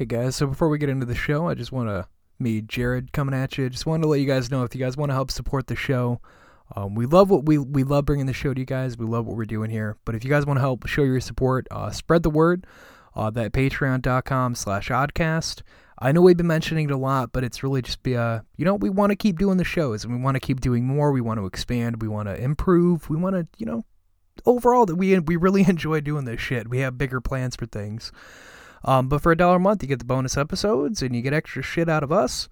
Hey guys, so before we get into the show, I just want to me Jared coming at you. Just wanted to let you guys know if you guys want to help support the show. Um, we love what we we love bringing the show to you guys. We love what we're doing here. But if you guys want to help show your support, uh, spread the word. Uh, that patreon.com slash oddcast. I know we've been mentioning it a lot, but it's really just be uh, you know, we want to keep doing the shows and we want to keep doing more. We want to expand. We want to improve. We want to, you know, overall that we we really enjoy doing this shit. We have bigger plans for things. Um, but for a dollar a month, you get the bonus episodes and you get extra shit out of us.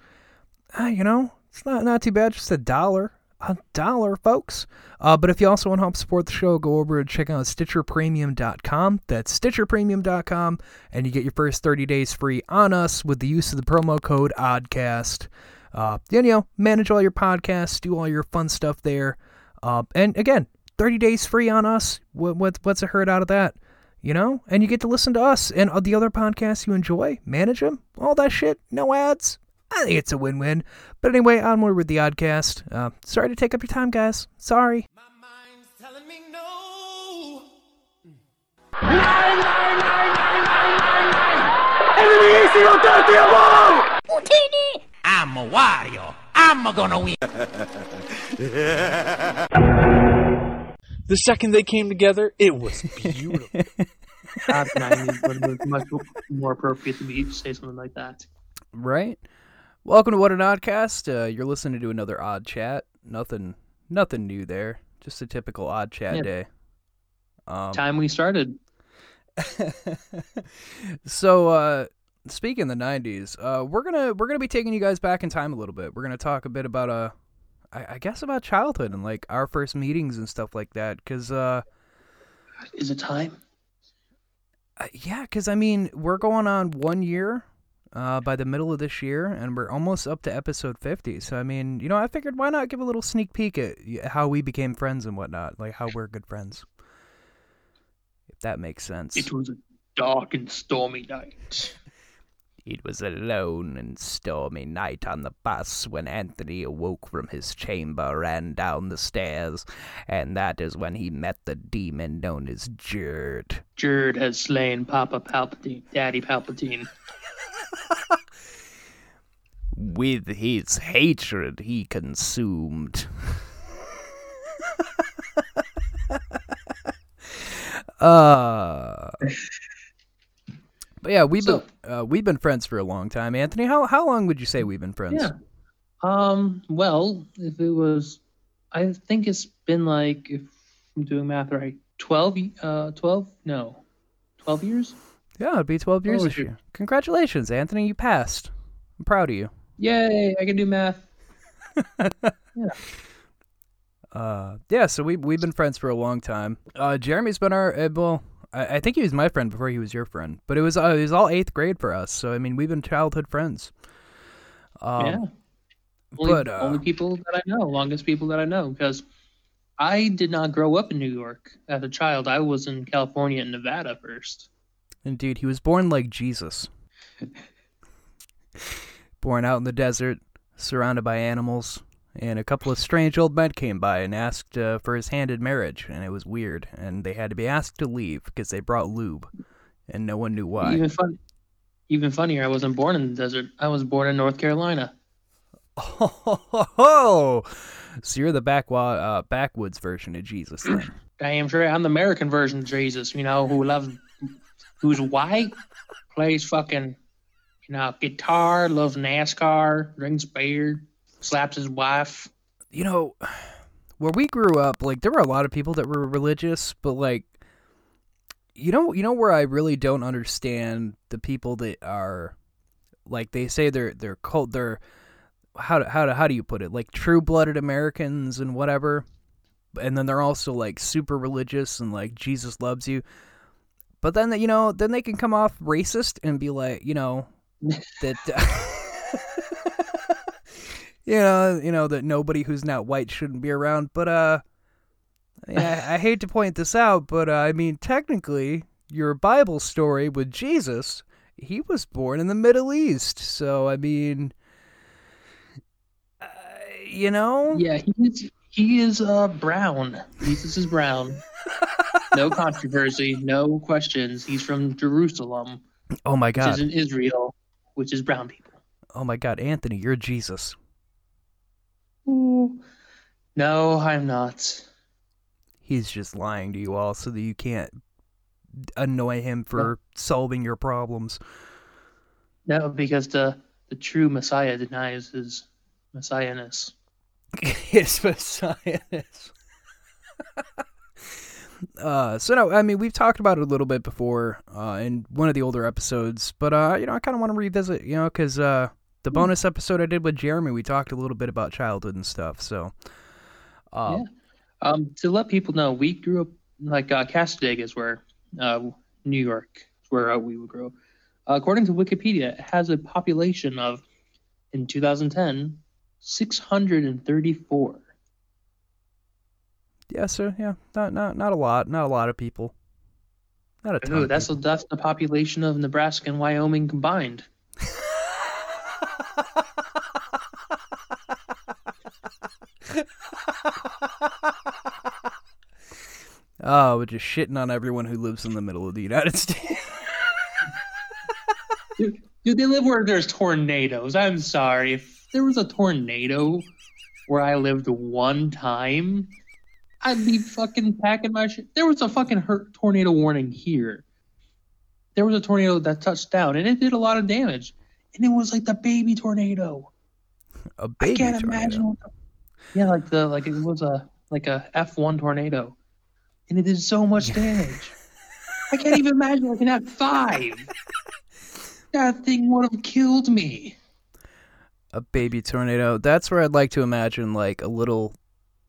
Uh, you know, it's not not too bad. Just a dollar, a dollar, folks. Uh, but if you also want to help support the show, go over and check out StitcherPremium.com. That's StitcherPremium.com, and you get your first 30 days free on us with the use of the promo code ODDCAST. Uh, you know, manage all your podcasts, do all your fun stuff there. Uh, and again, 30 days free on us. What, what, what's a hurt out of that? You know? And you get to listen to us and the other podcasts you enjoy, manage them, all that shit, no ads. I think it's a win win. But anyway, onward with the Oddcast. Uh, sorry to take up your time, guys. Sorry. My mind's telling me no. I'm a Wario. I'm gonna win. The second they came together, it was beautiful. God, 90s would have been much more appropriate to be say something like that. Right? Welcome to What an Oddcast. Uh, you're listening to another odd chat. Nothing nothing new there. Just a typical odd chat Yeah. day. Um, Time we started. so uh speaking of the 90s uh we're gonna we're gonna be taking you guys back in time a little bit we're gonna talk a bit about uh i, I guess about childhood and like our first meetings and stuff like that because uh Is it time? Uh, yeah because i mean we're going on one year uh by the middle of this year and we're almost up to episode 50 so i mean you know i figured why not give a little sneak peek at how we became friends and whatnot like how we're good friends if that makes sense It was a dark and stormy night. It was a lone and stormy night on the bus when Anthony awoke from his chamber, ran down the stairs, and that is when he met the demon known as Jerd. Jerd has slain Papa Palpatine, Daddy Palpatine. With his hatred, he consumed. uh, but yeah, we've So- been uh, we've been friends for a long time. Anthony, how how long would you say we've been friends? Yeah. Um. Well, if it was, I think it's been like, if I'm doing math right, twelve. Uh, twelve? No, twelve years. Yeah, it'd be 12 years this year. Congratulations, Anthony. You passed. I'm proud of you. Yay! I can do math. yeah. Uh, yeah, so we, we've been friends for a long time. Uh, Jeremy's been our, uh, well, I, I think he was my friend before he was your friend, but it was, uh, it was all eighth grade for us. So, I mean, we've been childhood friends. Um, yeah. Only, but, uh, only people that I know, longest people that I know, because I did not grow up in New York as a child. I was in California and Nevada first. Indeed, he was born like Jesus. born out in the desert, surrounded by animals, and a couple of strange old men came by and asked uh, for his hand in marriage, and it was weird, and they had to be asked to leave because they brought lube, and no one knew why. Even fun, even funnier. I wasn't born in the desert. I was born in North Carolina. Oh, so you're the backwa- uh, backwoods version of Jesus then. Damn sure, I'm the American version of Jesus. You know, who loves, who's white, plays fucking, you know, guitar, loves NASCAR, drinks beer, slaps his wife. you know, where we grew up, like there were a lot of people that were religious, but like, you know, you know where I really don't understand the people that are, like they say they're they're cult they're how do, how do, how do you put it like true blooded Americans and whatever, and then they're also like super religious and like Jesus loves you, but then you know then they can come off racist and be like you know that. you know, you know that nobody who's not white shouldn't be around. But uh, yeah, I, hate to point this out, but uh, I mean, technically, your Bible story with Jesus, he was born in the Middle East. So I mean, uh, you know, Yeah, he is. He is uh brown. Jesus is brown. no controversy, no questions. He's from Jerusalem, oh my God, which is in Israel. which is brown people. Oh my God, Anthony, you're Jesus. Ooh. No, I'm not. He's just lying to you all so that you can't annoy him for solving your problems. No, because the the true Messiah denies his messiahness. His messiahness. uh, so no, I mean we've talked about it a little bit before uh, in one of the older episodes, but uh, you know I kind of want to revisit, you know, because uh, the bonus episode I did with Jeremy, we talked a little bit about childhood and stuff. So, uh, Yeah. Um, to let people know, we grew up like uh, is where uh, New York is where uh, we would grow. Uh, according to Wikipedia, it has a population of in 2010 634. yeah, so yeah, not not not a lot, not a lot of people, not a ton. That's people. that's the population of Nebraska and Wyoming combined. Oh, we're just shitting on everyone who lives in the middle of the United States. Dude, they live where there's tornadoes. I'm sorry. If there was a tornado where I lived one time, I'd be fucking packing my shit. There was a fucking hurt tornado warning here. There was a tornado that touched down and it did a lot of damage. And it was like the baby tornado. a baby I can't tornado. imagine what the, Yeah, like the like it was a like a F one tornado. And it did so much damage. I can't even imagine like an F five. That thing would have killed me. a baby tornado. That's where I'd like to imagine like a little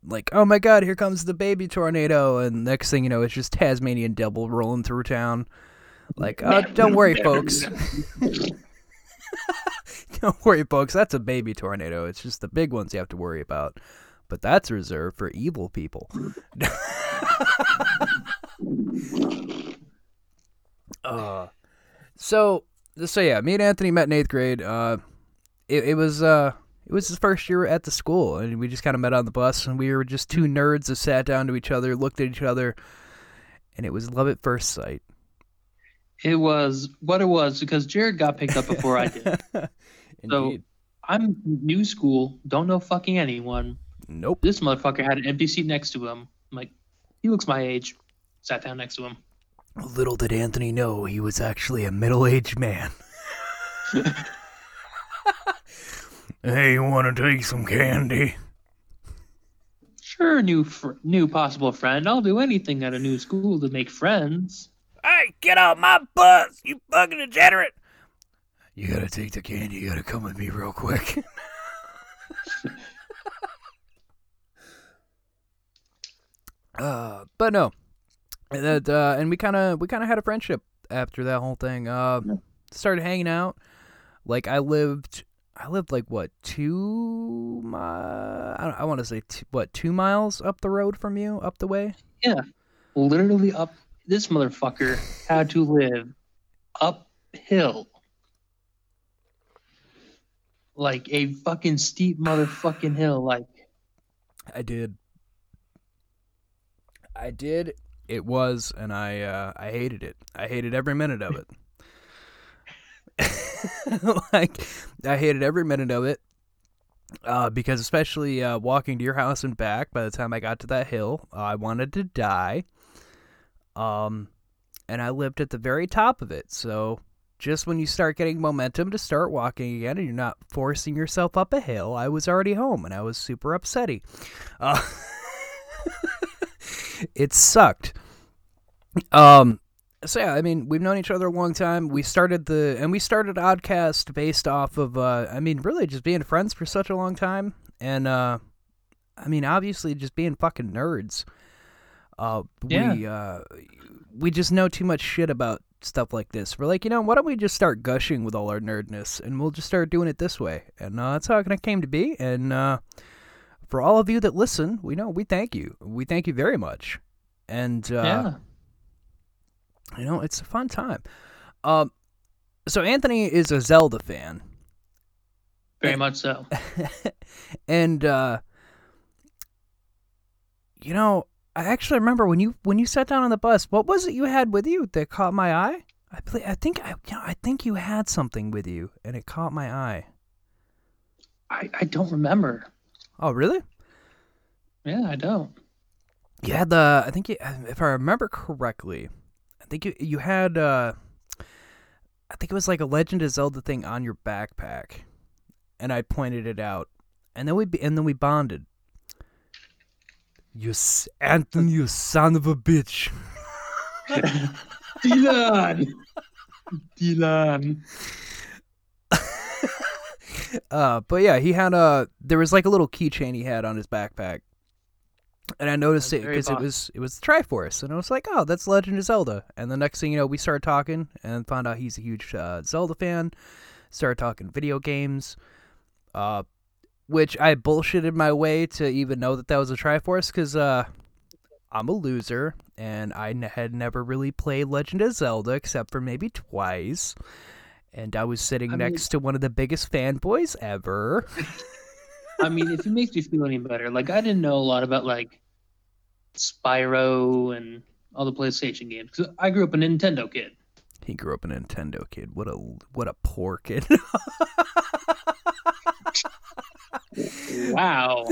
like oh my god, here comes the baby tornado and next thing you know it's just Tasmanian devil rolling through town. Like, oh, don't worry folks. don't worry folks, that's a baby tornado. It's just the big ones you have to worry about. But that's reserved for evil people. uh so so yeah, me and Anthony met in eighth grade. Uh it, it was uh it was his first year at the school and we just kind of met on the bus and we were just two nerds that sat down to each other looked at each other and it was love at first sight It was what it was because Jared got picked up before I did. so I'm new school, don't know fucking anyone. nope This motherfucker had an empty seat next to him. I'm like, he looks my age. Sat down next to him. little did anthony know he was actually a middle-aged man hey you want to take some candy Sure, new fr- new possible friend. I'll do anything at a new school to make friends. Hey get off my bus you fucking degenerate you gotta take the candy you gotta come with me real quick Uh, but no, and that uh, and we kind of we kind of had a friendship after that whole thing. Uh, started hanging out. Like I lived, I lived like what two mi- I, I want to say two, what two miles up the road from you, up the way. Yeah, literally up. This motherfucker had to live uphill. Like a fucking steep motherfucking hill. Like, I did. I did. It was, and I uh, I hated it. I hated every minute of it. like I hated every minute of it. Uh, because especially uh, walking to your house and back, by the time I got to that hill, I wanted to die. Um, and I lived at the very top of it, so just when you start getting momentum to start walking again, and you're not forcing yourself up a hill, I was already home, and I was super upsetty. Uh, it sucked. Um, so yeah, I mean, we've known each other a long time. We started the and we started Oddcast based off of uh I mean, really just being friends for such a long time and uh I mean, obviously just being fucking nerds. Uh we uh we just know too much shit about stuff like this. We're like, you know, why don't we just start gushing with all our nerdness and we'll just start doing it this way. And uh that's how it kinda came to be and uh for all of you that listen, we know we thank you. We thank you very much. And uh yeah. you know, it's a fun time. Um, so Anthony is a Zelda fan, Very much so. and uh, you know, I actually remember when you when you sat down on the bus. What was it you had with you that caught my eye? I play, I think I you know, I think you had something with you, and it caught my eye. I, I don't remember. Oh, really? Yeah, I don't. You had the I think you, if I remember correctly, I think you you had uh I think it was like a Legend of Zelda thing on your backpack, and I pointed it out, and then we and then we bonded. You s- Anthony, you son of a bitch. Dylan! Dylan. Uh, but yeah, he had a there was like a little keychain he had on his backpack, and I noticed That's it because it was it was the Triforce, and I was like, oh, that's Legend of Zelda. And the next thing you know, we started talking and found out he's a huge uh, Zelda fan. Started talking video games, uh, which I bullshitted my way to even know that that was a Triforce because uh, I'm a loser and I n- had never really played Legend of Zelda except for maybe twice. And I was sitting I mean- next to one of the biggest fanboys ever. I mean, if it makes you feel any better, like I didn't know a lot about like Spyro and all the PlayStation games because I grew up a Nintendo kid. He grew up a Nintendo kid. What a what a poor kid. Wow.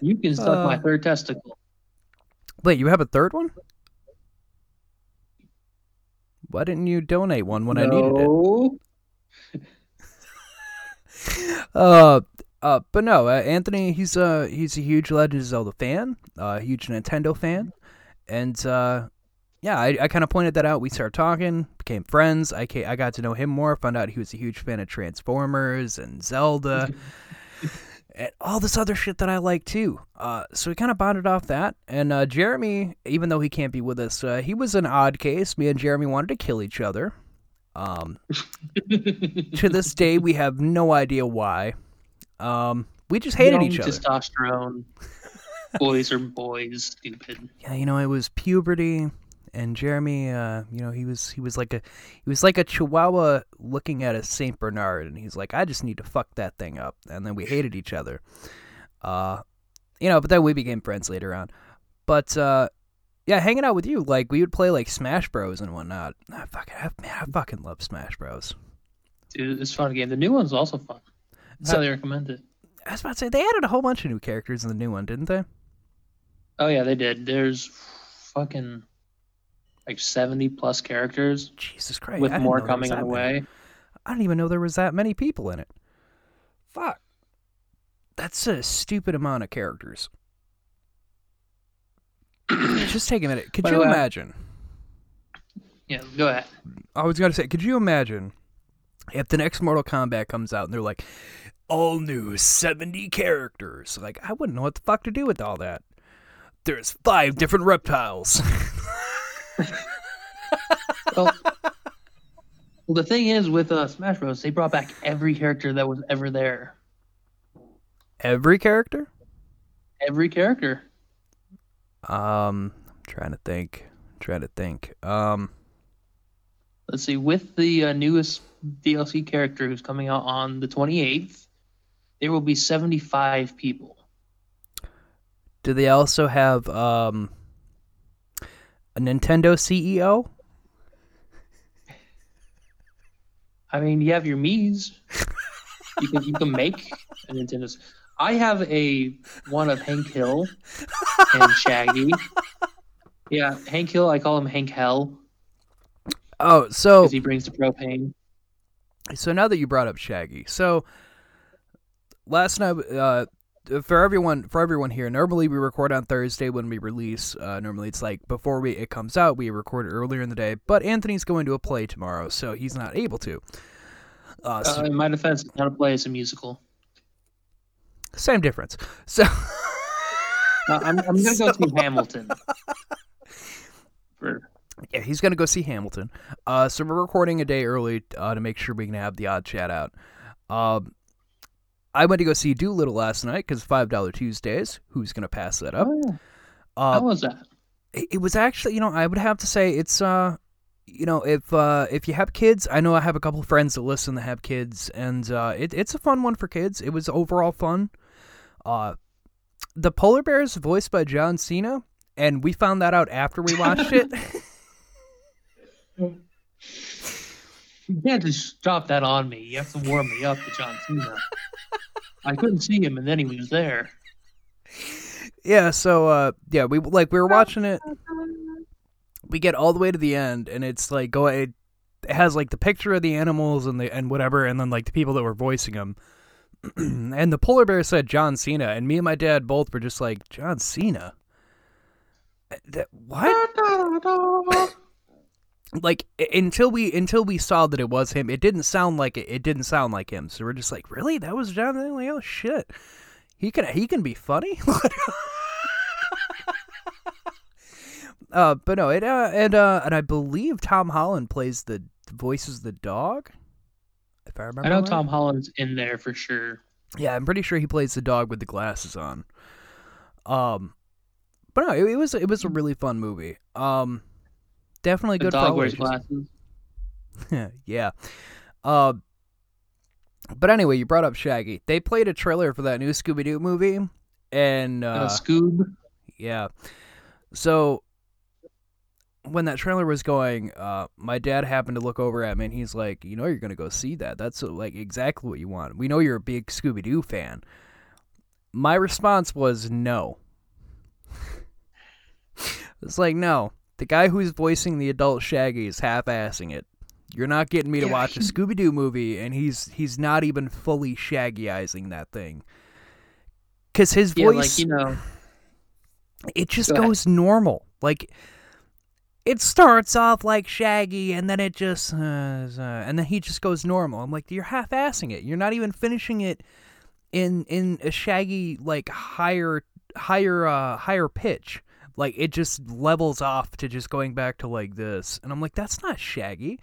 you can suck my Uh, third testicle. Wait, you have a third one? Why didn't you donate one when I needed it? Uh, uh, but no, uh, Anthony, he's a he's a huge Legend of Zelda fan, uh, a huge Nintendo fan, and uh, yeah, I, I kind of pointed that out. We started talking, became friends. I I got to know him more. Found out he was a huge fan of Transformers and Zelda. And all this other shit that I like too. Uh, so we kind of bonded off that. And uh, Jeremy, even though he can't be with us, uh, he was an odd case. Me and Jeremy wanted to kill each other. Um, to this day, we have no idea why. Um, we just hated Young each other. Testosterone. boys are boys. Stupid. Yeah, you know, it was puberty, and Jeremy, uh, you know, he was he was like a he was like a Chihuahua looking at a Saint Bernard, and he's like, I just need to fuck that thing up, and then we hated each other. Uh, you know, but then we became friends later on. But uh, yeah, hanging out with you, like we would play like Smash Bros and whatnot. I fucking, I, man, I fucking love Smash Bros. Dude, it's a fun game. The new one's also fun. So- Highly recommend it. I was about to say they added a whole bunch of new characters in the new one, didn't they? Oh yeah, they did. There's fucking like 70 plus characters Jesus Christ! with more know there was coming on the way. I didn't even know there was that many people in it. Fuck. That's a stupid amount of characters. Just take a minute. Could By you imagine? Yeah, go ahead. I was gonna say, could you imagine if the next Mortal Kombat comes out and they're like, all new seventy characters? Like, I wouldn't know what the fuck to do with all that. There's five different reptiles. Well, well, the thing is with uh, Smash Bros, they brought back every character that was ever there. Every character? Every character. Um, I'm trying to think. trying to think. Um. Let's see. With the uh, newest DLC character who's coming out on the 28th, there will be 75 people. Do they also have um a Nintendo CEO? I mean, you have your Mii's. You can you can make a Nintendo. I have a one of Hank Hill and Shaggy. Yeah, Hank Hill. I call him Hank Hell Oh, so he brings the propane. so now that you brought up Shaggy, so last night, uh, for everyone for everyone here, normally we record on Thursday when we release. Uh, normally it's like before we it comes out, we record earlier in the day. But Anthony's going to a play tomorrow, so he's not able to. Uh, so- Uh, in my defense, how to play is a musical. same difference. So. Uh, I'm, I'm gonna go see Hamilton. For Yeah, he's gonna go see Hamilton. Uh, so we're recording a day early uh, to make sure we can have the odd chat out. Um, I went to go see Dolittle last night because five dollar Tuesdays. Who's gonna pass that up? oh, yeah. Uh, how was that? it was actually, you know, I would have to say it's uh, you know, if uh, if you have kids, I know I have a couple friends that listen that have kids, and uh, it, it's a fun one for kids. It was overall fun. Uh, the polar bear is voiced by John Cena, and we found that out after we watched it. You can't just drop that on me. You have to warm me up to John Cena. I couldn't see him, and then he was there. Yeah, so uh yeah, we like we were watching it. We get all the way to the end and it's like go it, it has like the picture of the animals and the and whatever and then like the people that were voicing them. and the polar bear said John Cena and me and my dad both were just like John Cena. That, what? Like until we until we saw that it was him, it didn't sound like it. It didn't sound like him. So we're just like, really? That was John? Cena? Like, oh shit, he can he can be funny. uh, but no, it uh, and uh, and I believe Tom Holland plays the voices of the dog. If I remember, I know right. Tom Holland's in there for sure. Yeah, I'm pretty sure he plays the dog with the glasses on. Um, but no, it, it was it was a really fun movie. Um, definitely The good. for dog wears glasses. yeah. Uh, but anyway, you brought up Shaggy. They played a trailer for that new Scooby Doo movie, and Uh, uh, Scoob. yeah. So when that trailer was going, uh, my dad happened to look over at me and he's like, "You know, you're gonna go see that. That's uh, like exactly what you want. We know you're a big Scooby Doo fan." My response was no. it's like no. The guy who's voicing the adult Shaggy is half-assing it. You're not getting me to watch a Scooby Doo movie, and he's he's not even fully Shaggyizing that thing. Cause his voice, Yeah, like you know, it just Go ahead. goes normal. Like it starts off like Shaggy, and then it just, uh, uh, and then he just goes normal. I'm like, you're half-assing it. You're not even finishing it in in a Shaggy like higher higher uh higher pitch. Like it just levels off to just going back to like this, and I'm like, that's not Shaggy.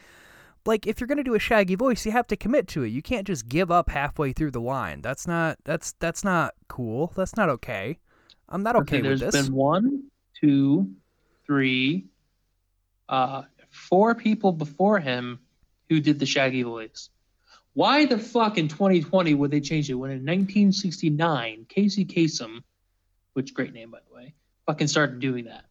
Like if you're gonna do a Shaggy voice, you have to commit to it. You can't just give up halfway through the line. That's not that's that's not cool. That's not okay. I'm not okay with there's this. been one, two, three, uh, four people before him who did the Shaggy voice. Why the fuck in 2020 would they change it when in 1969 Casey Kasem, which great name by fucking started doing that?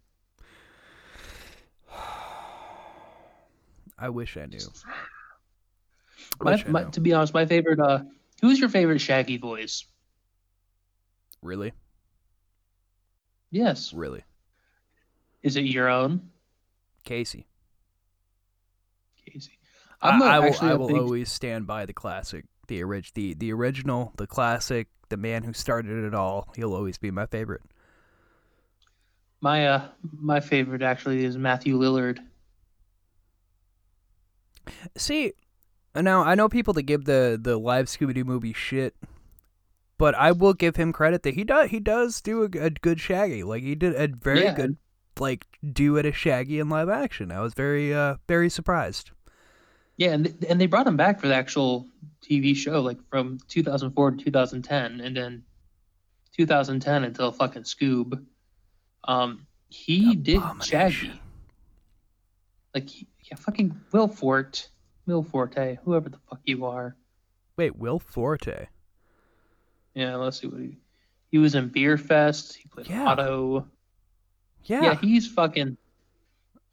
I wish I knew. I My, I my, to be honest, my favorite. Uh, who's your favorite Shaggy voice? Really, Yes, really, is it your own, Casey. Casey? I, I'm not I will. I will big- always stand by the classic, the orig, the the original, the classic, the man who started it all. He'll always be my favorite. My uh, my favorite actually is Matthew Lillard. See, now I know people that give the the live Scooby Doo movie shit, but I will give him credit that he does he does do a, a good Shaggy. Like he did a very Yeah. good like do it a Shaggy in live action. I was very uh very surprised. Yeah, and th- and they brought him back for the actual TV show, like from 2004 to 2010, and then 2010 until fucking Scoob. Um, he did. Shaggy. Like, yeah, fucking Will Fort, Will Forte, whoever the fuck you are. Wait, Will Forte. Yeah, let's see what he. He was in Beerfest. He played Yeah. Otto. Yeah, Yeah, he's fucking.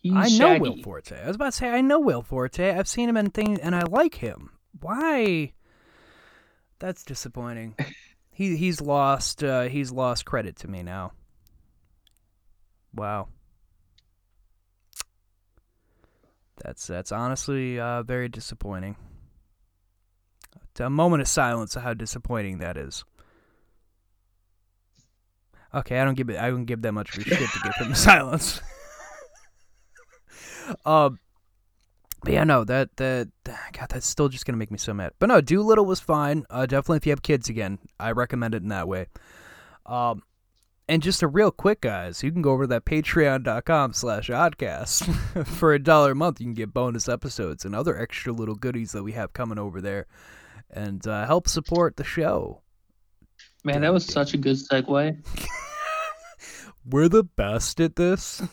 He's I know Shaggy. Will Forte. I was about to say I know Will Forte. I've seen him in things and I like him. Why? That's disappointing. he he's lost uh, he's lost credit to me now. Wow. That's that's honestly uh, very disappointing. A moment of silence of how disappointing that is. Okay, I don't give it. I don't give that much of a shit to give him the silence. um, but yeah, no, that that God, that's still just gonna make me so mad. But no, Dolittle was fine. Uh, definitely, if you have kids again, I recommend it in that way. Um, and just a real quick, guys, you can go over to that patreon.com slash oddcast. For a dollar a month, you can get bonus episodes and other extra little goodies that we have coming over there. And uh, help support the show. Man, that was such a good segue. We're the best at this.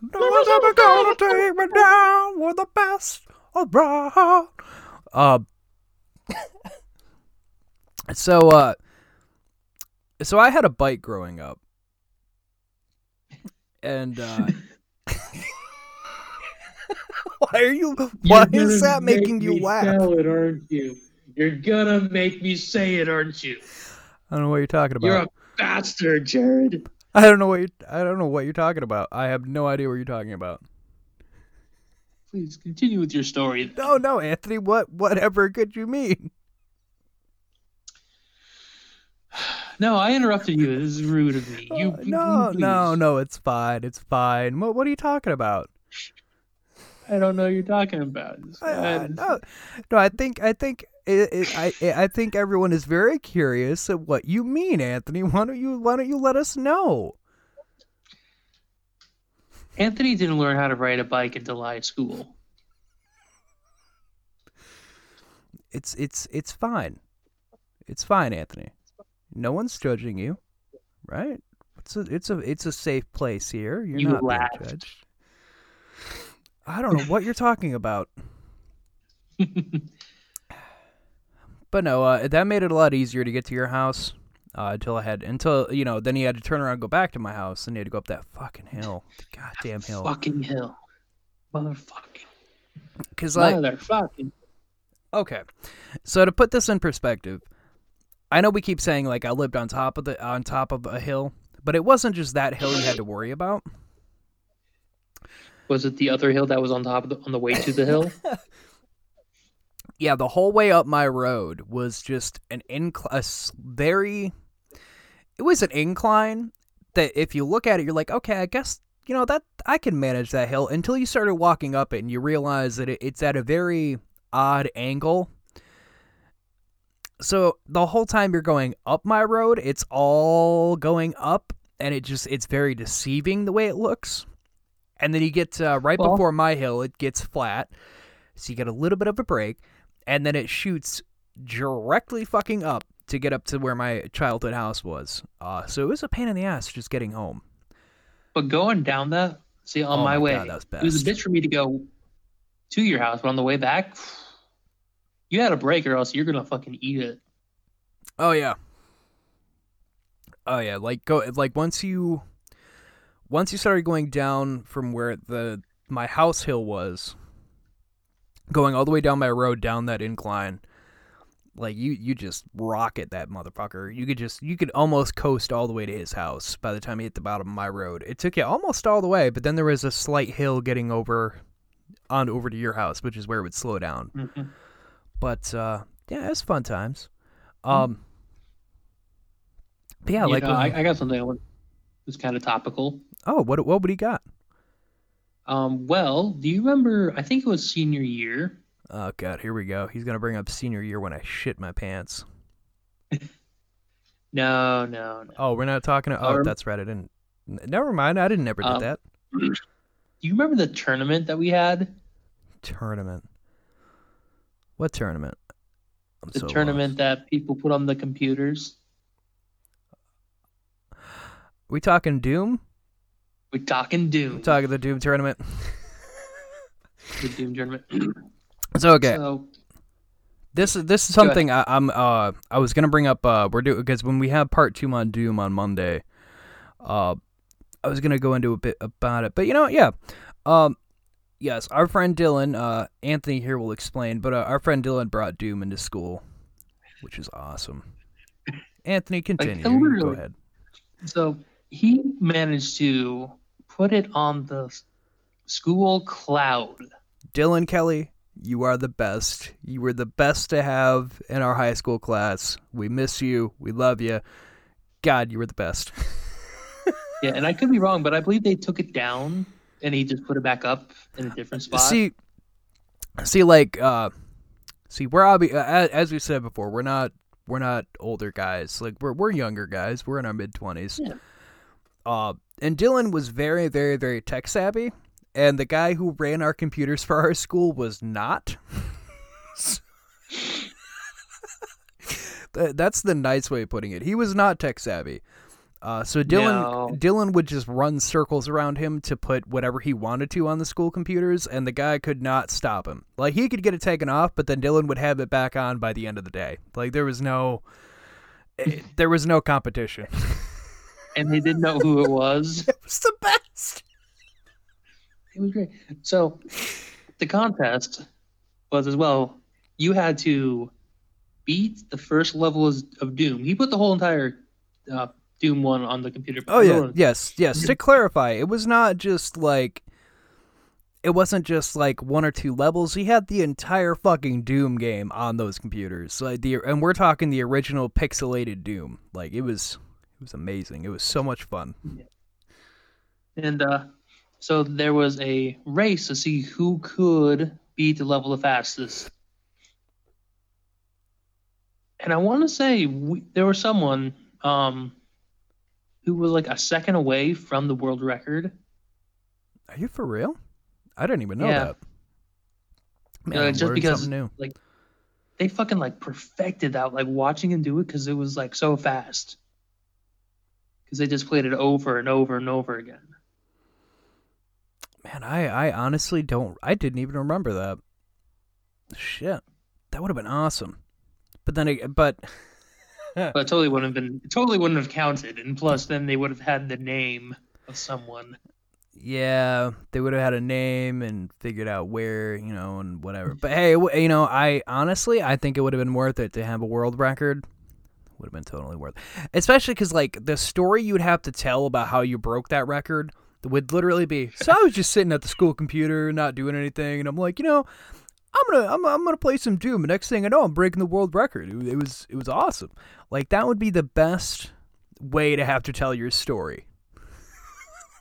No one's ever gonna take me down. We're the best around. Uh, so, uh, so I had a bike growing up, and uh, why are you? Why is that making you laugh? it, aren't you? You're gonna make me say it, aren't you? I don't know what you're talking about. You're a bastard, Jared. I don't know what you. I don't know what you're talking about. I have no idea what you're talking about. Please continue with your story. No, no, Anthony. What? Whatever could you mean? No, I interrupted you. This is rude of me. You, Uh, no, please. no, no. It's fine. It's fine. What? What are you talking about? I don't know what you're talking about. It's I- I- fine. no, no. I think. I think. It, it, I. I think everyone is very curious at what you mean, Anthony. Why don't you? Why don't you let us know? Anthony didn't learn how to ride a bike until high school. It's. It's. It's fine. It's fine, Anthony. No one's judging you, right? It's a. It's a. It's a safe place here. You're You not laughed. being judged. I don't know what you're talking about. But no, uh, that made it a lot easier to get to your house. Uh, until I had, until you know, then he had to turn around and go back to my house, and he had to go up that fucking hill, the goddamn hill. Fucking hill. Motherfucking. Because like, Motherfucking. okay, so to put this in perspective, I know we keep saying like I lived on top of the on top of a hill, but it wasn't just that hill you had to worry about. Was it the other hill that was on top of the, on the way to the hill? Yeah, the whole way up my road was just an incline, very. It was an incline that if you look at it, you're like, okay, I guess you know that I can manage that hill. Until you started walking up it, and you realize that it, it's at a very odd angle. So the whole time you're going up my road, it's all going up, and it just it's very deceiving the way it looks. And then you get uh, right Well- before my hill, it gets flat, so you get a little bit of a break, and then it shoots directly fucking up to get up to where my childhood house was. Uh, so it was a pain in the ass just getting home. But going down that, see, on Oh my, my way, God, that was it was a bitch for me to go to your house, but on the way back, you had a break or else you're gonna fucking eat it. Oh yeah. Oh yeah, like go like once you once you started going down from where the my house hill was going all the way down my road down that incline like you you just rocket that motherfucker. You could just you could almost coast all the way to his house by the time you hit the bottom of my road. It took you almost all the way, but then there was a slight hill getting over on over to your house, which is where it would slow down. Mhm. But uh yeah, it was fun times. Um but yeah, You like know, I, I got something that was- kind of topical. oh, what what would he got? Um, well, do you remember? I think it was senior year. Oh god, here we go. He's gonna bring up senior year when I shit my pants. No, no, no. Oh, we're not talking. Oh, Um, that's right. I didn't. Never mind. I didn't never did Um, that Do you remember the tournament that we had? tournament. What tournament? I'm The so tournament lost. that people put on the computers. We talking Doom? We talking Doom. We talking the Doom tournament. the Doom tournament. So okay, So this is this is something I, I'm uh I was gonna bring up. Uh, we're doing because when we have part two on Doom on Monday, uh, I was gonna go into a bit about it, but you know, yeah, um, yes, our friend Dylan, uh, Anthony here will explain, but uh, our friend Dylan brought Doom into school, which is awesome. Anthony, continue. You go ahead. so he managed to put it on the school cloud. Dylan Kelly, you are the best. You were the best to have in our high school class. We miss you. We love you. God, you were the best. Yeah, and I could be wrong, but I believe they took it down and he just put it back up in a different spot. See, see, like, uh, see, we're obvi- uh, a- as we said before, we're not, we're not older guys. Like, we're we're younger guys. We're in our mid twenties. Yeah. Uh, and Dylan was very, very, very tech savvy, and the guy who ran our computers for our school was not. Th- That's the nice way of putting it. He was not tech savvy. Uh, so Dylan No. Dylan would just run circles around him to put whatever he wanted to on the school computers, and the guy could not stop him. Like he could get it taken off, but then Dylan would have it back on by the end of the day. Like there was no, eh, there was no competition. and they didn't know who it was. It was the best. It was great. So the contest was as well. You had to beat the first level of of Doom. He put the whole entire uh, Doom one on the computer. Oh yeah, yes, yes. To clarify, it was not just like it wasn't just like one or two levels. He had the entire fucking Doom game on those computers. Like the and we're talking the original pixelated Doom. Like it was it was amazing. It was so much fun. And uh, so there was a race to see who could beat the level the fastest. And I want to say we, there was someone um, who was like a second away from the world record. Are you for real? I didn't even know Yeah. that. Man, I'm just because new. like they fucking like perfected that like watching him do it because it was like so fast because they just played it over and over and over again Man, I I honestly don't. I didn't even remember that. Shit, that would have been awesome. But then, but but it totally wouldn't have been it totally wouldn't have counted and plus then they would have had the name of someone Yeah, they would have had a name and figured out where, you know, and whatever. But hey, you know, I honestly, I think it would have been worth it to have a world record. Would have been totally worth it. Especially because, like, the story you would have to tell about how you broke that record would literally be so I was just sitting at the school computer, not doing anything, and I'm like, you know, I'm gonna, I'm, I'm gonna play some Doom. Next thing I know, I'm breaking the world record. It, it was, it was awesome. Like, that would be the best way to have to tell your story.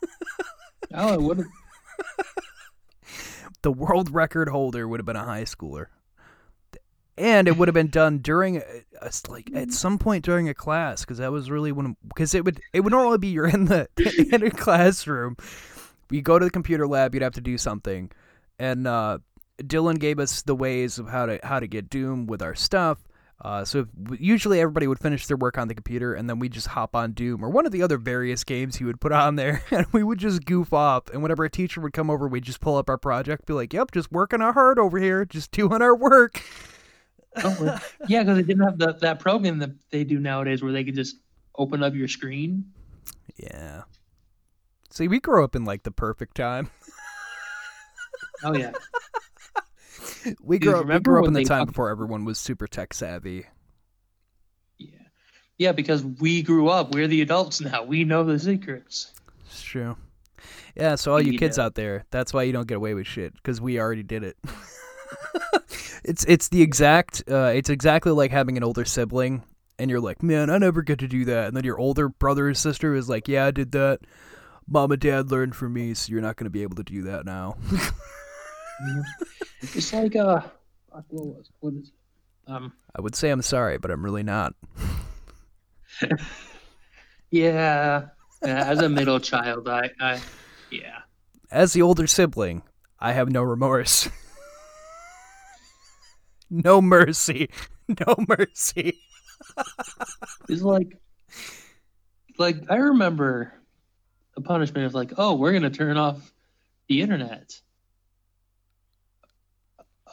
oh it would the world record holder would have been a high schooler and it would have been done during a, a- like at some point during a class because that was really when because it would it would normally be you're in the in a classroom you go to the computer lab you'd have to do something and uh dylan gave us the ways of how to how to get doom with our stuff. Uh, so if, usually everybody would finish their work on the computer and then we just hop on Doom or one of the other various games he would put on there. And we would just goof off. And whenever a teacher would come over we'd just pull up our project be like yep just working our hard over here just doing our work. Oh, yeah because they didn't have the, that program that they do nowadays where they could just open up your screen. Yeah. See we grew up in like the perfect time. Oh yeah we grew up, we grew up in the time before everyone was super tech savvy yeah yeah because we grew up we're the adults now we know the secrets It's true. Yeah, so all you kids out there, that's why you don't get away with shit because we already did it. it's it's the exact uh, it's exactly like having an older sibling and you're like, "Man, I never get to do that." And then your older brother or sister is like, "Yeah, I did that. Mom and dad learned from me, so you're not going to be able to do that now." it's like uh fuck, what is it? um I would say I'm sorry, but I'm really not. yeah, as a middle child i i yeah As the older sibling, I have no remorse. no mercy. No mercy. It's like, like I remember the punishment of like, oh, we're gonna turn off the internet.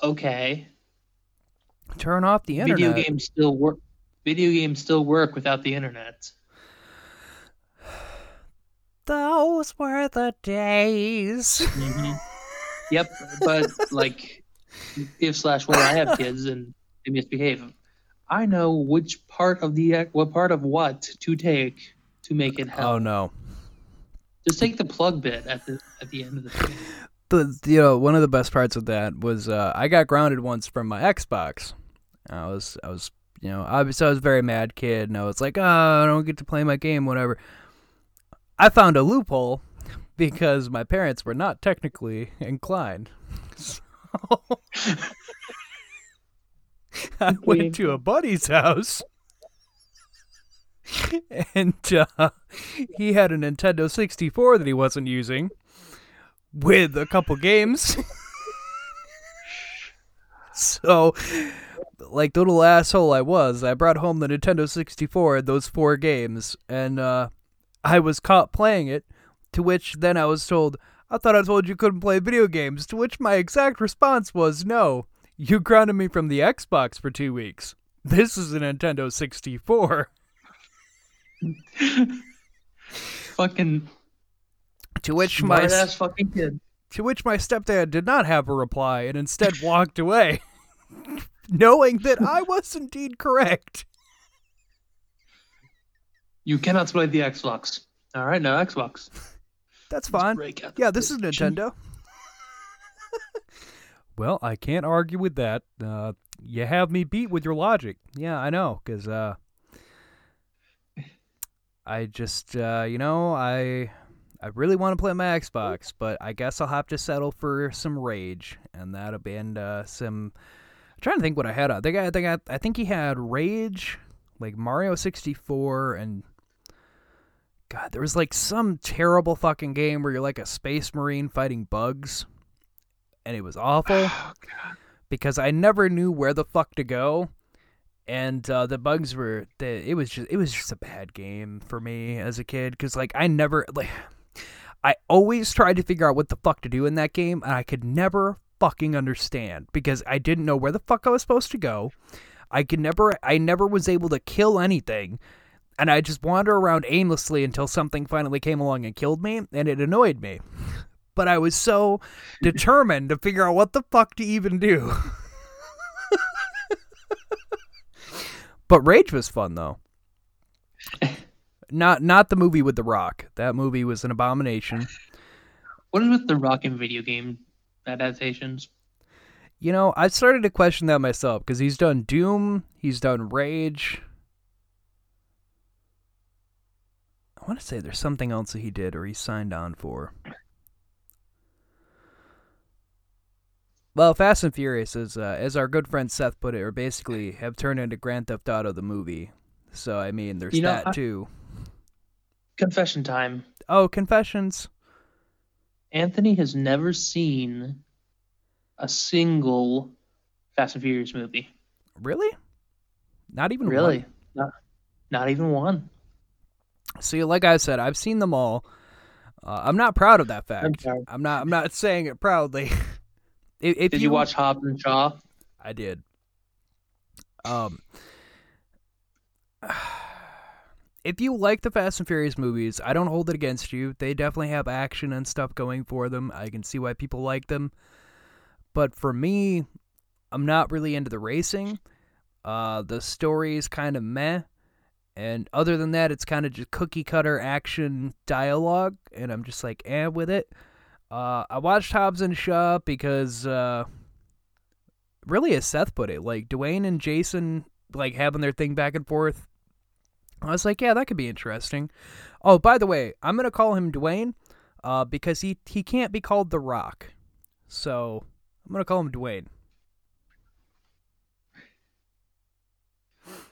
Okay, Turn off the internet. video games still work. Video games still work without the internet. Those were the days. Mm-hmm. Yep, but like, if slash when I have kids and they misbehave, I know which part of the what part of what to take to make it oh, help. Oh no. Just take the plug bit at the at the end of the thing. The you know one of the best parts of that was uh, I got grounded once from my Xbox. I was I was you know was I was a very mad kid and I was like oh I don't get to play my game whatever. I found a loophole because my parents were not technically inclined. So I went to a buddy's house and uh, he had a Nintendo 64 that he wasn't using with a couple games. so, like the little asshole I was, I brought home the Nintendo 64 and those four games, and uh, I was caught playing it. To which then I was told, I thought I told you couldn't play video games. To which my exact response was, No, you grounded me from the Xbox for two weeks. This is a Nintendo 64. fucking To which my ass fucking kid. to which my stepdad did not have a reply and instead walked away, knowing that I was indeed correct. You cannot play the Xbox. All right, no Xbox. That's fine. Yeah, this is Nintendo. well, I can't argue with that. Uh, you have me beat with your logic. Yeah, I know, because uh, I just, uh, you know, I I really want to play my Xbox, but I guess I'll have to settle for some Rage, and that'll be and uh, some. I'm trying to think what I had. I think I, think I, I think he had Rage, like Mario 64, and God, there was like some terrible fucking game where you're like a space marine fighting bugs, and it was awful because I never knew where the fuck to go, and uh, the bugs were. The, it was just it was just a bad game for me as a kid because like I never like I always tried to figure out what the fuck to do in that game, and I could never fucking understand because I didn't know where the fuck I was supposed to go. I could never I never was able to kill anything and I just wander around aimlessly until something finally came along and killed me, and it annoyed me. But I was so determined to figure out what the fuck to even do. but Rage was fun though. Not not the movie with The Rock. That movie was an abomination. What is with the rock and video game adaptations? You know, I started to question that myself because he's done Doom, he's done Rage. I want to say there's something else that he did or he signed on for. Well, Fast and Furious is, uh, as our good friend Seth put it, or basically have turned into Grand Theft Auto the movie. So I mean, there's You know, that I- too. Confession time. Oh, Confessions. Anthony has never seen a single Fast and Furious movie. Really? Not even Really? one? Not, not even one. See, like I said, I've seen them all. Uh, I'm not proud of that fact. sorry. I'm not. I'm not saying it proudly. if, if Did you watch Hobbs and Shaw? I did. Um, if you like the Fast and Furious movies, I don't hold it against you. They definitely have action and stuff going for them. I can see why people like them. But for me, I'm not really into the racing. Uh, the story is kind of meh. And other than that, it's kind of just cookie cutter action dialogue. And I'm just like, eh, with it. Uh, I watched Hobbs and Shaw because, uh, really, as Seth put it, like Dwayne and Jason, like having their thing back and forth. I was like, yeah, that could be interesting. Oh, by the way, I'm gonna call him Dwayne, uh, because he he can't be called The Rock, so I'm gonna call him Dwayne.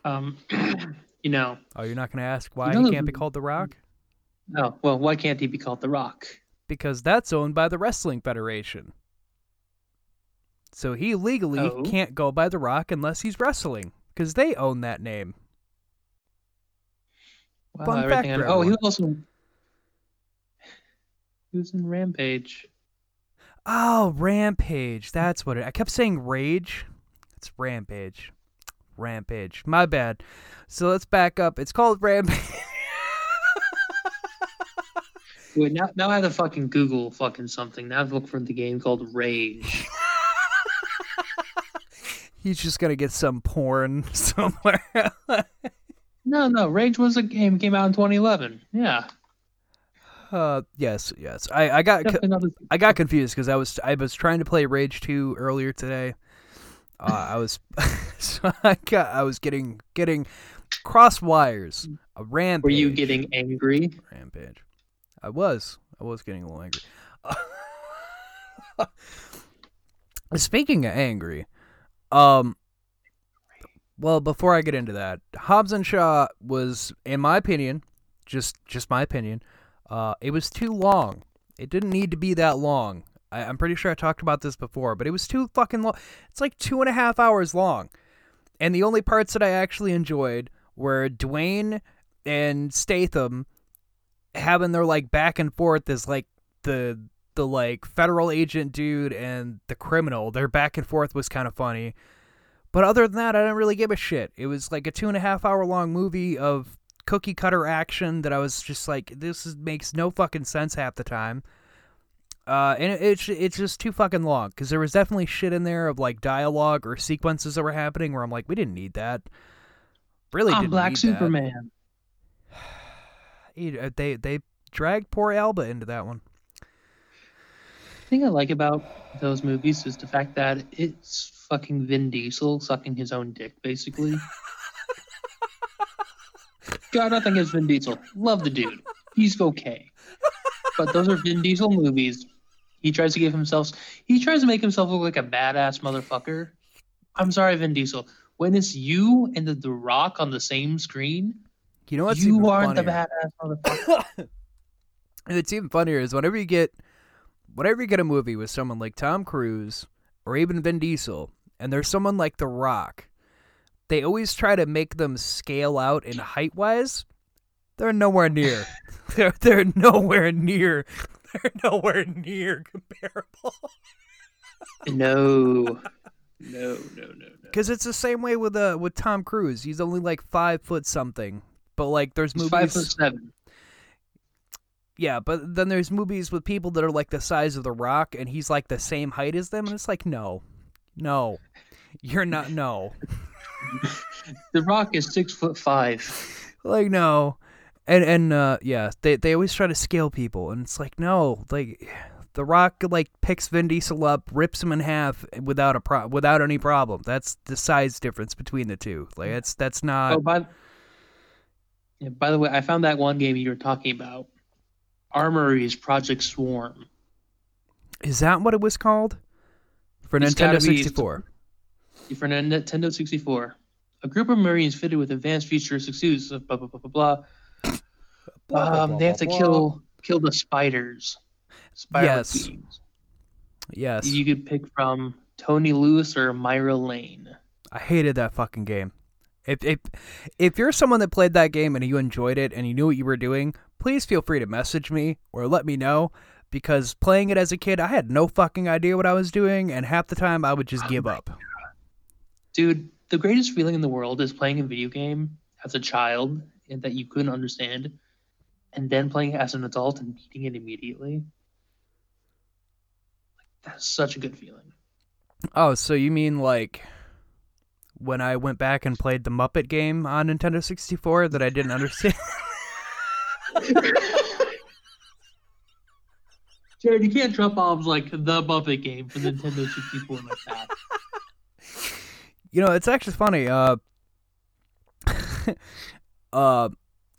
Um, you know, Oh, you're not gonna ask why know he can't be called The Rock? oh well, why can't he be called The Rock? Because that's owned by the Wrestling Federation. So he legally Oh. can't go by The Rock unless he's wrestling, because they own that name. Wow, Fun fact I- oh, he was also he was in Rampage. Oh, Rampage. That's what it. I kept saying Rage. It's Rampage. Rampage. My bad. So let's back up. It's called Rampage. Wait, now now I have to fucking Google fucking something. Now I have to look for the game called Rage. He's just gonna get some porn somewhere. No, no, Rage was a game came out in 2011. Yeah, uh, yes, yes. I I got definitely not. a- I got confused because I was I was trying to play Rage 2 earlier today. Uh, I was so I got I was getting getting cross wires. A rampage. Were you getting angry? rampage? I was. I was getting a little angry. Speaking of angry, um, well, before I get into that, Hobbs and Shaw was, in my opinion, just just my opinion, uh, it was too long. It didn't need to be that long. I, I'm pretty sure I talked about this before, but it was too fucking long. It's like two and a half hours long, and the only parts that I actually enjoyed were Dwayne and Statham having their like back and forth as like the the like federal agent dude and the criminal. Their back and forth was kind of funny. But other than that, I didn't really give a shit. It was like a two and a half hour long movie of cookie cutter action that I was just like, this is, makes no fucking sense half the time. Uh, and it, it's it's just too fucking long because there was definitely shit in there of like dialogue or sequences that were happening where I'm like, we didn't need that. Really, I'm Black Superman. Uh, They they dragged poor Elba into that one. The thing I like about those movies is the fact that it's fucking Vin Diesel sucking his own dick, basically. Got nothing against Vin Diesel. Love the dude. He's okay. But those are Vin Diesel movies. He tries to give himself. He tries to make himself look like a badass motherfucker. I'm sorry, Vin Diesel. When it's you and the, the Rock on the same screen, You know what's you aren't the badass motherfucker. And it's even funnier is whenever you get whenever you get a movie with someone like Tom Cruise or even Vin Diesel and there's someone like The Rock, they always try to make them scale out in height wise. They're nowhere near. they're they're nowhere near. They're nowhere near comparable. no. No, no, no, no. Because it's the same way with uh with Tom Cruise. He's only like five foot something, but like there's He's movies. five foot seven. Yeah, but then there's movies with people that are like the size of The Rock, and he's like the same height as them, and it's like, no, no, you're not. No, The Rock is six foot five. like no, and and uh, yeah, they they always try to scale people, and it's like no, like The Rock like picks Vin Diesel up, rips him in half without a pro- without any problem. That's the size difference between the two. Like that's that's not. Oh, by, yeah, by the way, I found that one game you were talking about. Armorines Project Swarm. Is that what it was called for It's gotta Nintendo be- 64? For Nintendo 64. A group of Marines fitted with advanced futuristic suits, of blah, blah, blah, blah, blah. Um, they have to kill kill the spiders. Spider Yes. queens. Yes. You could pick from Tony Lewis or Myra Lane. I hated that fucking game. If if if you're someone that played that game and you enjoyed it and you knew what you were doing, please feel free to message me or let me know because playing it as a kid, I had no fucking idea what I was doing and half the time I would just give up. Dude, the greatest feeling in the world is playing a video game as a child and that you couldn't understand, and then playing it as an adult and beating it immediately. Like, that's such a good feeling. Oh, so you mean like when I went back and played the Muppet game on Nintendo 64 that I didn't understand? Jared, you can't drop bombs like the Muppet game for Nintendo 64 like that. You know, it's actually funny. Uh, uh, uh,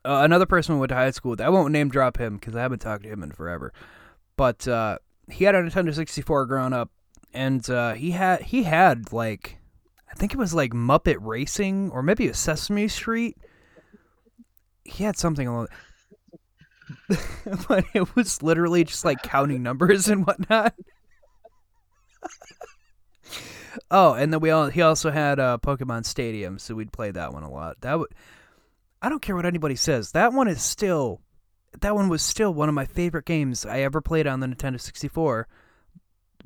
another person we went to high school with. I won't name drop him because I haven't talked to him in forever. But uh, he had a Nintendo 64 growing up, and uh, he had he had like I think it was like Muppet Racing or maybe it was Sesame Street. He had something along. but it was literally just like counting numbers and whatnot. oh, and then we all he also had uh, Pokemon Stadium, so we'd play that one a lot. That would I don't care what anybody says. That one is still that one was still one of my favorite games I ever played on the Nintendo 64.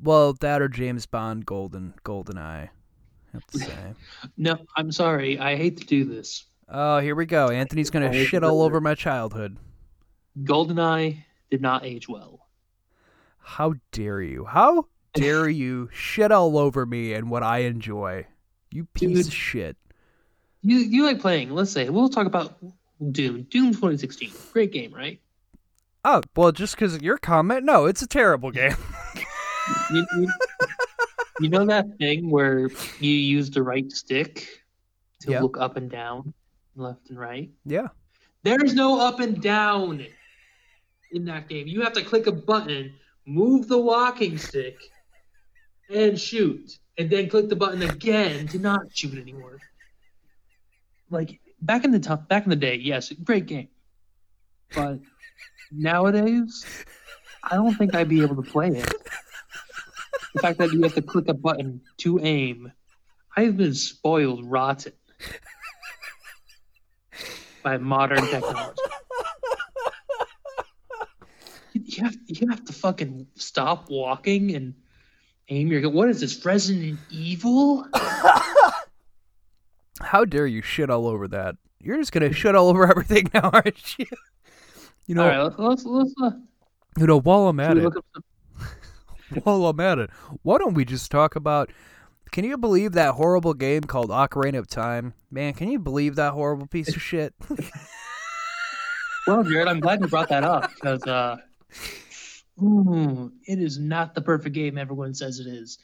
Well, that or James Bond Golden Golden Eye. No, I'm sorry. I hate to do this. oh, here we go. Anthony's gonna I shit all over my childhood. GoldenEye did not age well. How dare you? How dare you shit all over me and what I enjoy? You piece Dude. of shit. You you like playing? Let's say we'll talk about Doom. Doom 2016, great game, right? Oh, well, just because of your comment? No, it's a terrible game. You, you, you know that thing where you use the right stick to Yeah. look up and down, left and right. yeah. There's no up and down in that game. You have to click a button, move the walking stick, and shoot, and then click the button again to not shoot anymore. Like back in the time, back in the day, yes, great game, but nowadays, I don't think I'd be able to play it. The fact that you have to click a button to aim, I've been spoiled rotten by modern technology. You- have you have to fucking stop walking and aim your gun. What is this, Resident Evil? How dare you shit all over that? You're just gonna shit all over everything now, aren't you? You know, All right, let's let's, let's uh, you know. While I'm at it, some, while I'm at it, why don't we just talk about? Can you believe that horrible game called Ocarina of Time? Man, can you believe that horrible piece of shit? Well, Jared, I'm glad you brought that up because uh, ooh, it is not the perfect game everyone says it is.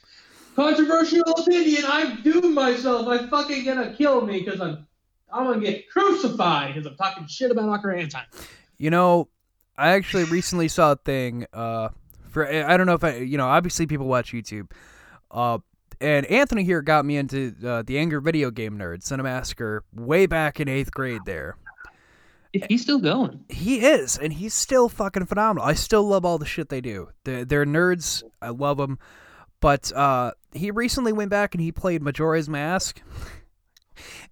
Controversial opinion. I'm doomed myself. I'm fucking gonna kill me because I'm I'm gonna get crucified because I'm talking shit about Ocarina of Time. You know, I actually recently saw a thing. Uh, for I don't know if I, you know, obviously people watch YouTube. Uh, and Anthony here got me into uh, the Angry Video Game Nerd Cinemassacre way back in eighth grade. There, He's still going. he is, and he's still fucking phenomenal. I still love all the shit they do. They're, they're nerds. I love them. But uh, he recently went back and he played Majora's Mask.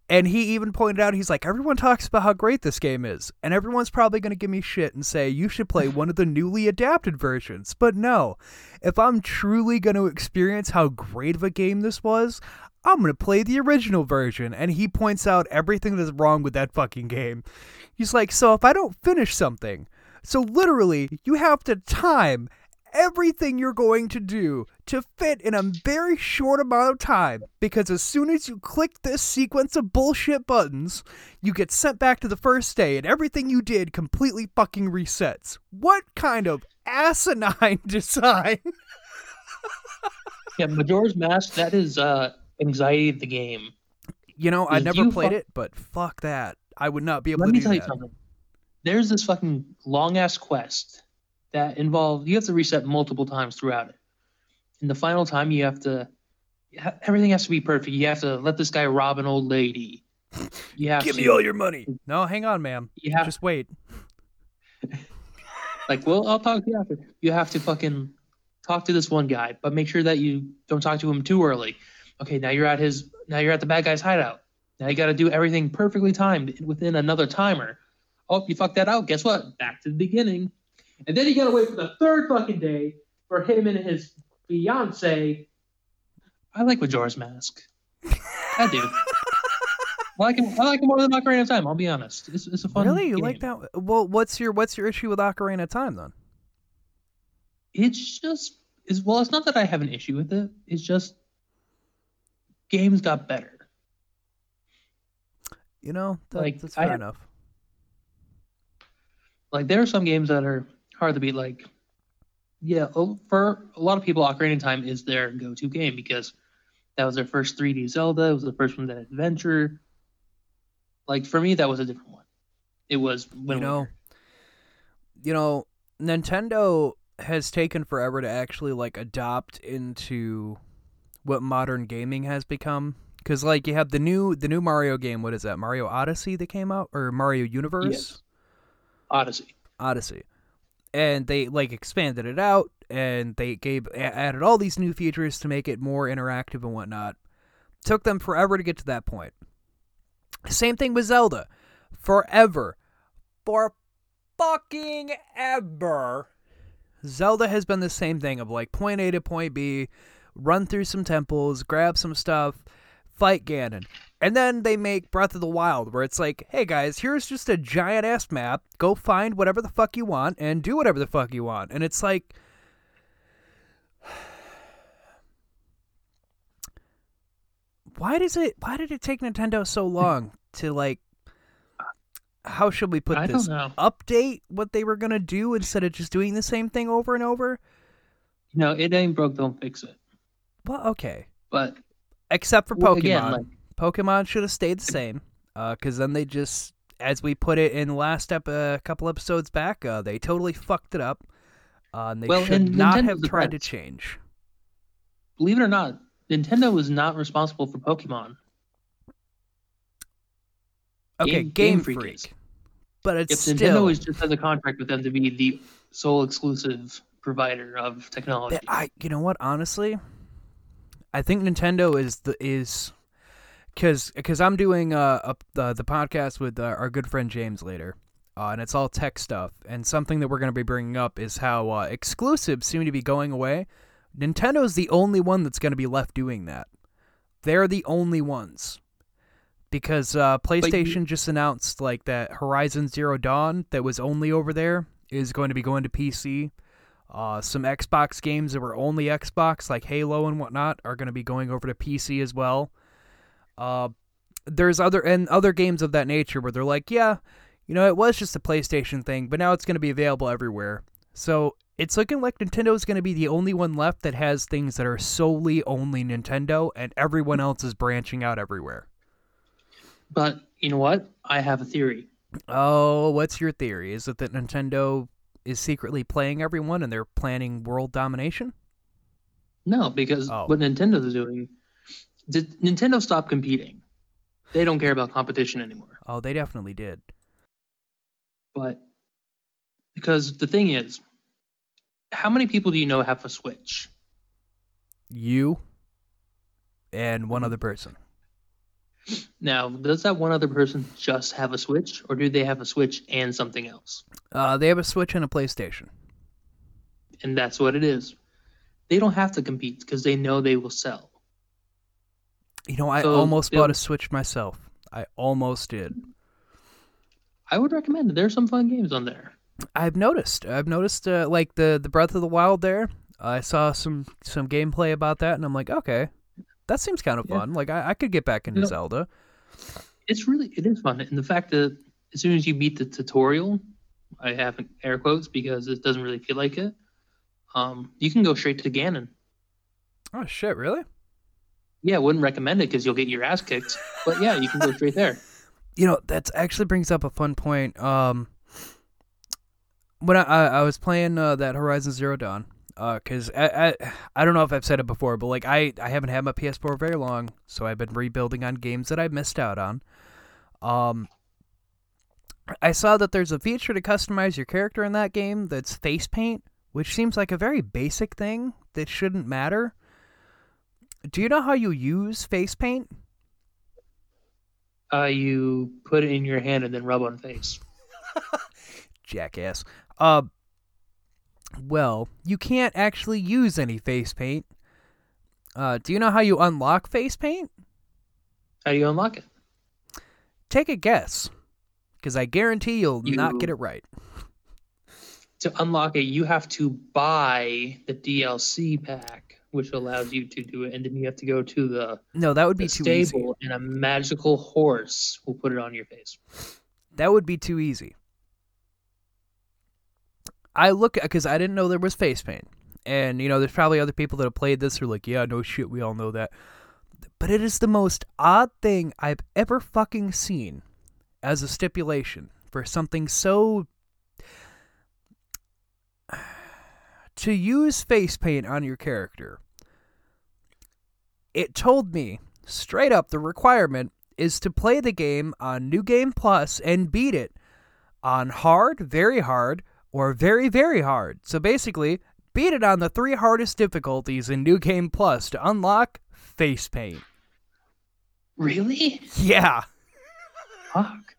And he even pointed out, he's like, everyone talks about how great this game is. And everyone's probably going to give me shit and say, you should play one of the newly adapted versions. But no, if I'm truly going to experience how great of a game this was, I'm going to play the original version. And he points out everything that's wrong with that fucking game. He's like, so if I don't finish something, so literally, you have to time everything you're going to do to fit in a very short amount of time because as soon as you click this sequence of bullshit buttons, you get sent back to the first day and everything you did completely fucking resets. What kind of asinine design? Yeah, Majora's Mask. That is uh, anxiety of the game. You know, I never played fu- it, but fuck that. I would not be able to. Let to me tell you something. There's this fucking long ass quest that involves you have to reset multiple times throughout it. And the final time you have to everything has to be perfect. You have to let this guy rob an old lady. You have Give to me all your money. No, hang on, ma'am. you have Just wait. like well I'll talk to you after. You have to fucking talk to this one guy, but make sure that you don't talk to him too early. Okay, now you're at his now you're at the bad guy's hideout. Now you got to do everything perfectly timed within another timer. Oh, you fucked that out. Guess what? Back to the beginning. And then you got to wait for the third fucking day for him and his fiance. I like Majora's Mask. I do. I like him. I like him more than Ocarina of Time. I'll be honest. It's, it's a fun. Really? You game. like that? Well, what's your what's your issue with Ocarina of Time then? It's just is well. It's not that I have an issue with it. It's just games got better. You know, that, Like, that's fair have- enough. Like there are some games that are hard to beat. Like yeah, for a lot of people, Ocarina of Time is their go-to game because that was their first 3D Zelda. It was the first one that adventure. Like for me, that was a different one. It was when you know, you know, Nintendo has taken forever to actually like adopt into what modern gaming has become. Because like you have the new the new Mario game. What is that? Mario Odyssey that came out or Mario Universe? Yes. Odyssey. Odyssey. And they like expanded it out and they gave added all these new features to make it more interactive and whatnot. Took them forever to get to that point. Same thing with Zelda. Forever. For fucking ever. Zelda has been the same thing of like point A to point B, run through some temples, grab some stuff, fight Ganon. And then they make Breath of the Wild, where it's like, hey guys, here's just a giant ass map. Go find whatever the fuck you want and do whatever the fuck you want. And it's like. Why does it why did it take Nintendo so long to like how should we put I this update what they were gonna do instead of just doing the same thing over and over? You know, it ain't broke, don't fix it. Well, okay. But Except for well, Pokemon. again, like Pokemon should have stayed the same. Because then they just, as we put it in last ep- uh, couple episodes back, uh, they totally fucked it up. Uh, and they Well, should not Nintendo's have tried to change. believe it or not, Nintendo was not responsible for Pokemon. Okay, Game- Game, Game Freak. Freak is. But it's If still. Nintendo is just has a contract with them to be the sole exclusive provider of technology. I, you know what? Honestly, I think Nintendo is the is because because I'm doing uh up the the podcast with uh, our good friend James later, uh, and it's all tech stuff. And something that we're going to be bringing up is how uh, exclusives seem to be going away. Nintendo's the only one that's going to be left doing that. They're the only ones because uh, PlayStation just announced like that Horizon Zero Dawn that was only over there is going to be going to PC. Uh, some Xbox games that were only Xbox, like Halo and whatnot, are going to be going over to PC as well. Uh, there's other and other games of that nature where they're like, yeah, you know, it was just a PlayStation thing, but now it's going to be available everywhere. So it's looking like Nintendo is going to be the only one left that has things that are solely only Nintendo, and everyone else is branching out everywhere. But you know what? I have a theory. Oh, what's your theory? Is it that Nintendo is secretly playing everyone and they're planning world domination? No, because Oh. what Nintendo's doing, did Nintendo stop competing? They don't care about competition anymore. Oh, they definitely did. But because the thing is, how many people do you know have a Switch? You and one mm-hmm. other person. Now, does that one other person just have a Switch, or do they have a Switch and something else? Uh, they have a Switch and a PlayStation. And that's what it is. They don't have to compete because they know they will sell. You know, I So, almost bought a Switch myself. I almost did. I would recommend it. There's some fun games on there. I've noticed. I've noticed, uh, like the the Breath of the Wild. There, I saw some some gameplay about that, and I'm like, okay, that seems kind of Yeah. fun. Like, I, I could get back into You know- Zelda. It's really it is fun, and the fact that as soon as you beat the tutorial, I have air quotes because it doesn't really feel like it. Um, you can go straight to Ganon. Oh shit! Really? Yeah, I wouldn't recommend it because you'll get your ass kicked. But yeah, you can go straight there. You know, that actually brings up a fun point. Um, when I I, I was playing uh, that Horizon Zero Dawn, because I, I I don't know if I've said it before, but like I I haven't had my PS4 very long, so I've been rebuilding on games that I missed out on. Um, I saw that there's a feature to customize your character in that game that's face paint, which seems like a very basic thing that shouldn't matter. Do you know how you use face paint? Uh, you put it in your hand and then rub on face. jackass. Uh, well, you can't actually use any face paint. Uh, do you know how you unlock face paint? How do you unlock it? Take a guess, because I guarantee you'll not get it right. To unlock it, you have to buy the DLC pack, which allows you to do it, and then you have to go to the, No, that would be too easy. stable, and a magical horse will put it on your face. That would be too easy. I look at because I didn't know there was face paint, and you know, there's probably other people that have played this who are like, yeah, no shit, we all know that. But it is the most odd thing I've ever fucking seen as a stipulation for something so. To use face paint on your character, it told me straight up the requirement is to play the game on New Game Plus and beat it on hard, very hard, or very, very hard. So basically, beat it on the three hardest difficulties in New Game Plus to unlock face paint. Really? Yeah. Fuck.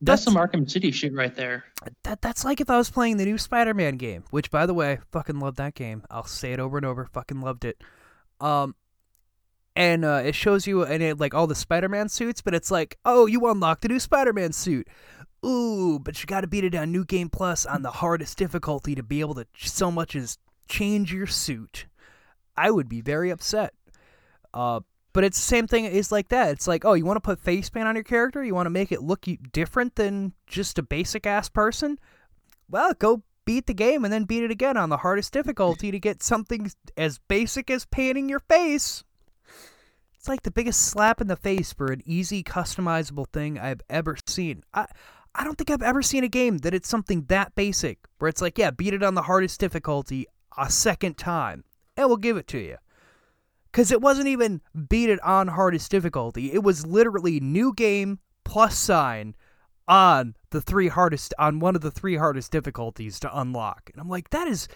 That's- That's some Arkham City shit right there. That that's like if I was playing the new Spider-Man game, which by the way, fucking love that game. I'll say it over and over, fucking loved it. Um and uh, it shows you and it like all the Spider-Man suits, but it's like, "Oh, you unlocked the new Spider-Man suit." Ooh, but you got to beat it on New Game Plus on the hardest difficulty to be able to so much as change your suit. I would be very upset. Uh but it's the same thing It's like that. It's like, oh, you want to put face paint on your character? You want to make it look different than just a basic ass person? Well, go beat the game and then beat it again on the hardest difficulty to get something as basic as painting your face. It's like the biggest slap in the face for an easy customizable thing I've ever seen. I I don't think I've ever seen a game that it's something that basic where it's like, yeah, beat it on the hardest difficulty a second time and we'll give it to you. Cuz it wasn't even beat it on hardest difficulty. It was literally new game plus sign on the three hardest on one of the three hardest difficulties to unlock. And I'm like, that is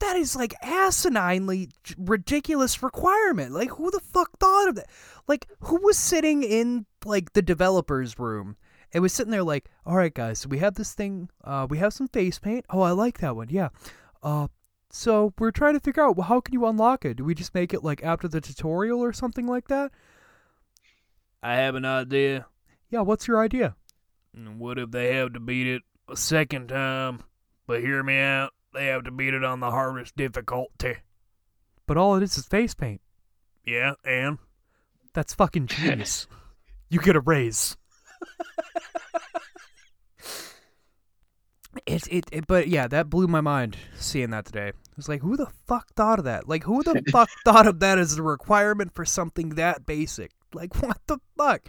that is like asininely ridiculous requirement. Like who the fuck thought of that? Like who was sitting in like the developers room and was sitting there like, "All right guys, so we have this thing uh we have some face paint. Oh, I like that one. Yeah. Uh so we're trying to figure out well, how can you unlock it? Do we just make it like after the tutorial or something like that? I have an idea. Yeah, what's your idea? What if they have to beat it a second time? But hear me out. They have to beat it on the hardest difficulty. But all it is is face paint. Yeah, and? That's fucking genius. you get a raise. It's it, it, but yeah, that blew my mind seeing that today. It was like, who the fuck thought of that? Like, who the fuck thought of that as a requirement for something that basic? Like, what the fuck?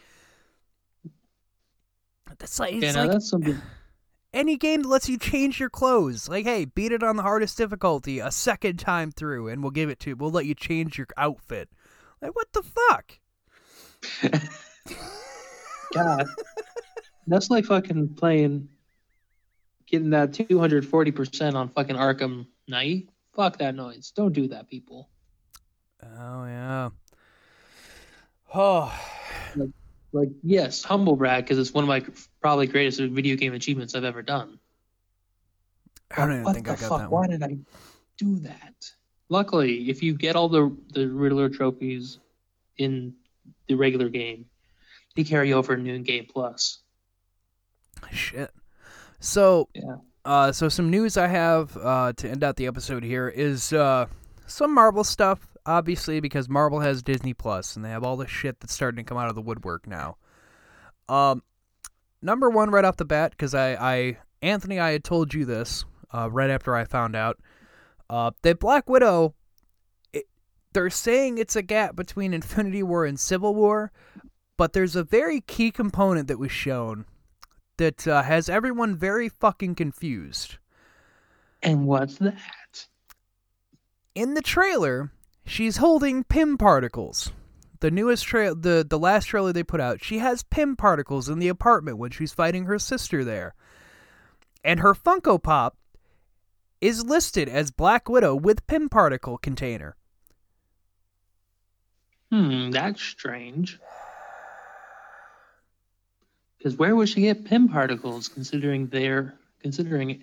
That's like, it's Yeah, like that's something. any game that lets you change your clothes. Like, hey, beat it on the hardest difficulty a second time through, and we'll give it to. We'll let you change your outfit. Like, what the fuck? God, that's like fucking playing, getting that two hundred forty percent on fucking Arkham Knight. Fuck that noise. Don't do that, people. Oh yeah. Oh, Like, yes, humble brag because it's one of my probably greatest video game achievements I've ever done. I don't even what think I got fuck? that Why did I do that? Luckily, if you get all the the Riddler trophies in the regular game, they carry over Game Plus. Shit. So, Yeah. uh, so some news I have uh, to end out the episode here is uh, some Marvel stuff, obviously, because Marvel has Disney Plus and they have all the shit that's starting to come out of the woodwork now. Um, number one, right off the bat, because I, I, Anthony, I had told you this uh, right after I found out uh, that Black Widow. It, they're saying it's a gap between Infinity War and Civil War, but there's a very key component that was shown that uh, has everyone very fucking confused. And what's that? In the trailer, she's holding Pym particles. The newest trail, the the last trailer they put out, she has Pym particles in the apartment when she's fighting her sister there. And her Funko Pop is listed as Black Widow with Pym particle container. Hmm, that's strange. Because where would she get Pym particles? Considering they're considering it,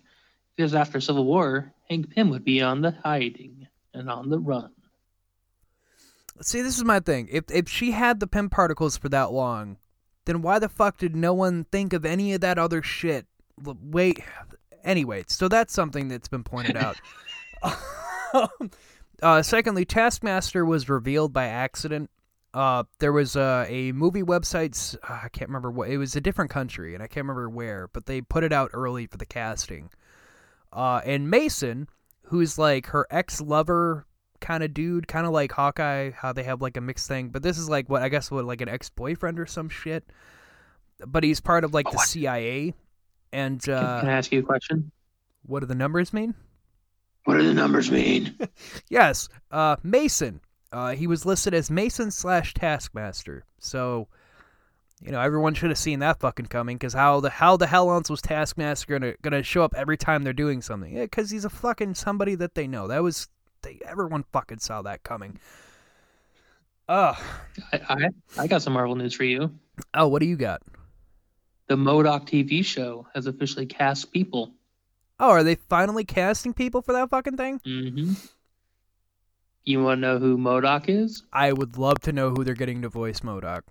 because after Civil War, Hank Pym would be on the hiding and on the run. See, this is my thing. If if she had the Pym particles for that long, then why the fuck did no one think of any of that other shit? Wait. Anyway, so that's something that's been pointed out. uh, secondly, Taskmaster was revealed by accident. Uh, there was uh, a movie website. uh, I can't remember what. It was a different country, and I can't remember where. But they put it out early for the casting. Uh, and Mason, who's like her ex-lover kind of dude, kind of like Hawkeye, how they have like a mixed thing. But this is like what I guess what like an ex-boyfriend or some shit. But he's part of like the CIA. And Can, uh, can I ask you a question? what do the numbers mean? What do the numbers mean? Yes, uh, Mason. Uh, he was listed as Mason slash Taskmaster. So, you know, everyone should have seen that fucking coming. Because how the how the hell else was Taskmaster gonna gonna show up every time they're doing something? Yeah, because he's a fucking somebody that they know. That was they, everyone fucking saw that coming. Ugh. I, I I got some Marvel news for you. Oh, what do you got? The MODOK TV show has officially cast people. Oh, are they finally casting people for that fucking thing? Mm-hmm. You want to know who MODOK is? I would love to know who they're getting to voice MODOK.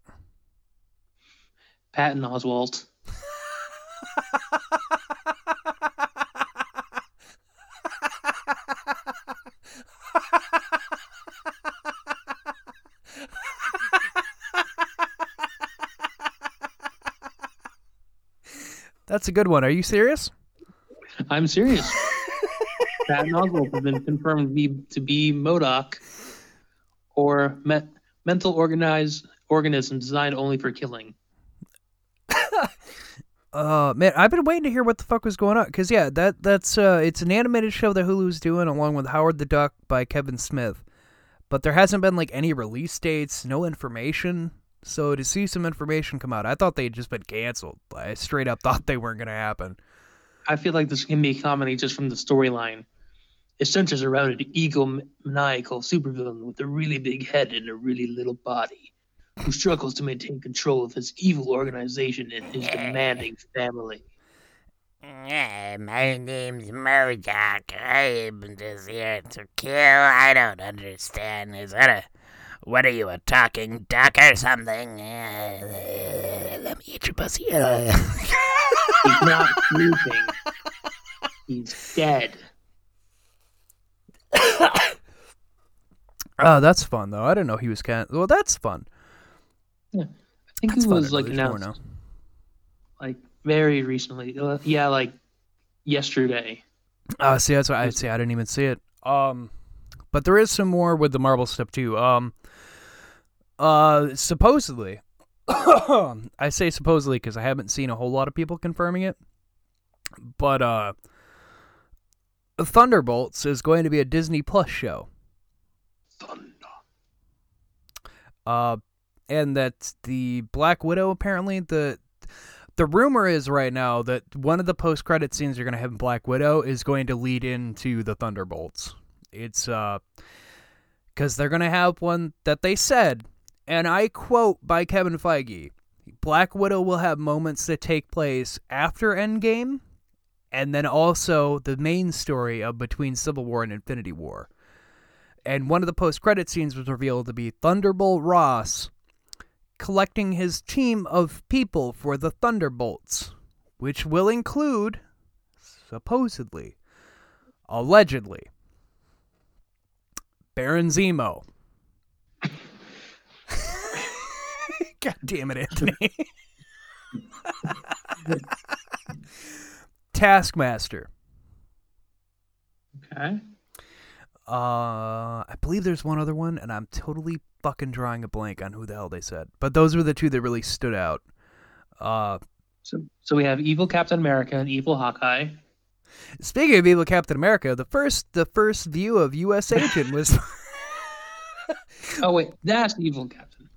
Patton Oswalt. That's a good one. Are you serious? I'm serious. Patton Oswalt has been confirmed to be, to be MODOK, or me- mental organized organism designed only for killing. Uh, man, I've been waiting to hear what the fuck was going on. Cause yeah, that that's uh, it's an animated show that Hulu's doing along with Howard the Duck by Kevin Smith, but there hasn't been like any release dates, no information. So to see some information come out, I thought they'd just been canceled. I straight up thought they weren't gonna happen. I feel like this can be a comedy just from the storyline. It centers around an egomaniacal supervillain with a really big head and a really little body, who struggles to maintain control of his evil organization and his demanding family. Yeah, my name's MODOK. I am just here to kill. I don't understand. Is that a What are you, a talking duck or something? Uh, let me eat your pussy. He's not sleeping. He's dead. Oh, that's fun though. I didn't know he was can. Well, that's fun. Yeah, I think That's he fun was like announced like very recently. Uh, Yeah, like yesterday. Uh, see, that's what I see. I didn't even see it. Um, but there is some more with the Marvel stuff too. Um, uh, supposedly, I say supposedly because I haven't seen a whole lot of people confirming it. But uh, Thunderbolts is going to be a Disney Plus show. Uh, and that the Black Widow apparently the the rumor is right now that one of the post credit scenes you're going to have in Black Widow is going to lead into the Thunderbolts. It's uh cuz they're going to have one that they said and I quote by Kevin Feige, Black Widow will have moments that take place after Endgame and then also the main story of between Civil War and Infinity War. And one of the post credit scenes was revealed to be Thunderbolt Ross collecting his team of people for the Thunderbolts, which will include, supposedly, allegedly, Baron Zemo. God damn it, Anthony. Taskmaster. Okay. Uh, I believe there's one other one, and I'm totally fucking drawing a blank on who the hell they said. But those were the two that really stood out. Uh, So so we have evil Captain America and evil Hawkeye. speaking of evil Captain America, the first the first view of U.S. Agent was Oh wait, that's evil Captain.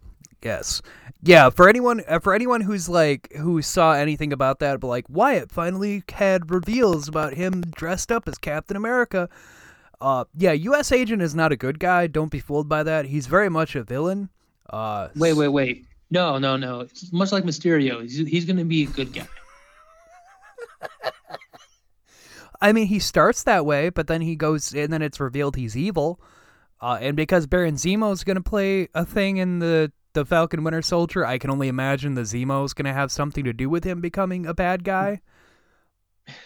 Yes, yeah. For anyone uh, for anyone who's like who saw anything about that, but like Wyatt finally had reveals about him dressed up as Captain America. Uh, yeah, U.S. Agent is not a good guy. Don't be fooled by that. He's very much a villain. Uh, Wait, wait, wait. No, no, no. It's much like Mysterio. He's, he's going to be a good guy. I mean, he starts that way, but then he goes, and then it's revealed he's evil. Uh, and because Baron Zemo is going to play a thing in the the Falcon Winter Soldier, I can only imagine the Zemo is going to have something to do with him becoming a bad guy.